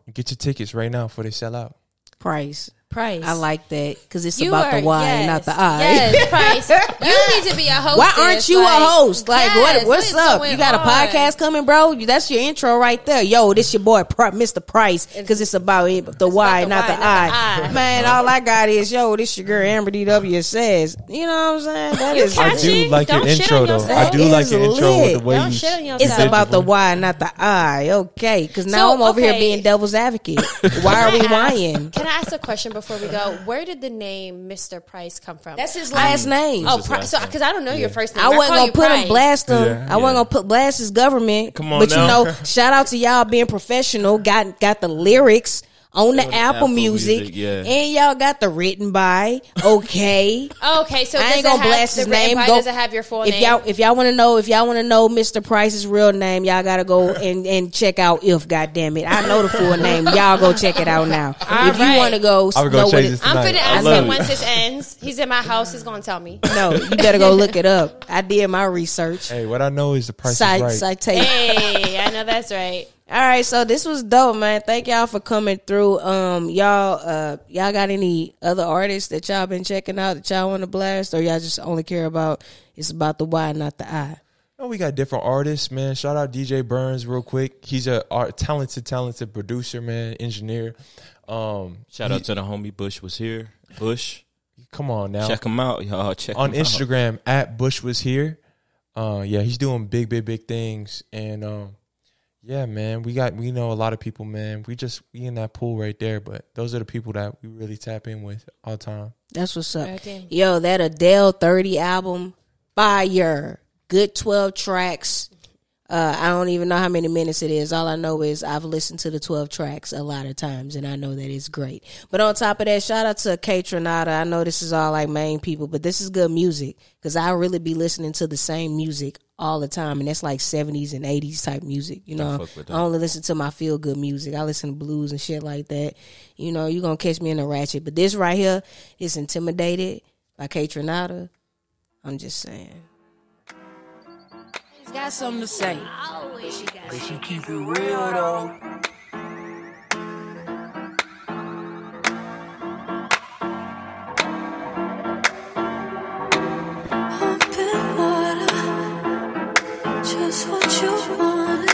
and get your tickets right now before they sell out. Pryce. Pryce. I like that because it's You about are- the why, yes, not the I. Yes, Pryce. You need to be a host. Why aren't you a host? Like, yes, what? What's is up? You got a on? podcast coming, bro? That's your intro right there. Yo, this your boy, Mr. Pryce, because it's about it, the Y, the not Y, the not the I. I. Man, uh-huh. all I got is yo, this your girl Amber DW says. You know what I'm saying? That is. I do like Don't your intro though. I do like your is intro with the way Don't you. shit on yourself. It's about the why, not the I. Okay, because now So, I'm over here being devil's advocate. Why are we Can I ask- whining? Can I ask a question before we go? Where did the name Mr. Pryce come from? That's his last mm. name. Oh, Pri- last so because I don't know your first name. I wasn't gonna you put him blast him. Yeah. I wasn't gonna put blast his government. Come on but you know, shout out to y'all being professional. Got got the lyrics on the On Apple, Apple Music, Music, yeah. and y'all got the written by. Okay, Okay, so I ain't gonna blast his name. by- Go, does it have your full if name? y'all if y'all want to know if y'all want to know Mr. Pryce's real name, y'all gotta go and and check out if. God damn it, I know the full name. Y'all go check it out now. All if you want to go, I would go know what change it- this I'm tonight. finna I ask him it. once this ends. He's in my house. He's gonna tell me. no, you better go look it up. I did my research. Hey, what I know is the price Cite, is right. citation. Hey, I know that's right. All right, so this was dope, man. Thank y'all for coming through. Um, y'all, uh, y'all got any other artists that y'all been checking out that y'all want to blast, or y'all just only care about it's about the why, not the I? No, we got different artists, man. Shout out DJ Burns real quick. He's a art, talented, talented producer, man, engineer. Um, Shout out to the homie Bush was here. Bush, come on now. check him out, y'all. Check on him out. Instagram at Bush was here. Uh, yeah, he's doing big, big, big things, and um, yeah, man, we got we know a lot of people, man. We just we in that pool right there, but those are the people that we really tap in with all the time. That's what's up. Okay. Yo, that Adele 30 album, fire. Good 12 tracks. Uh, I don't even know how many minutes it is. All I know is I've listened to the 12 tracks a lot of times and I know that it's great. But on top of that, shout out to Kaytranada. I know this is all like main people, but this is good music because I really be listening to the same music all the time. And that's like 70s and 80s type music. You know, fuck. I only listen to my feel good music. I listen to blues and shit like that. You know, you're going to catch me in a ratchet. But this right here is Intimidated by Kaytranada. I'm just saying. She's got something to say. But She keep it real though. just what you want.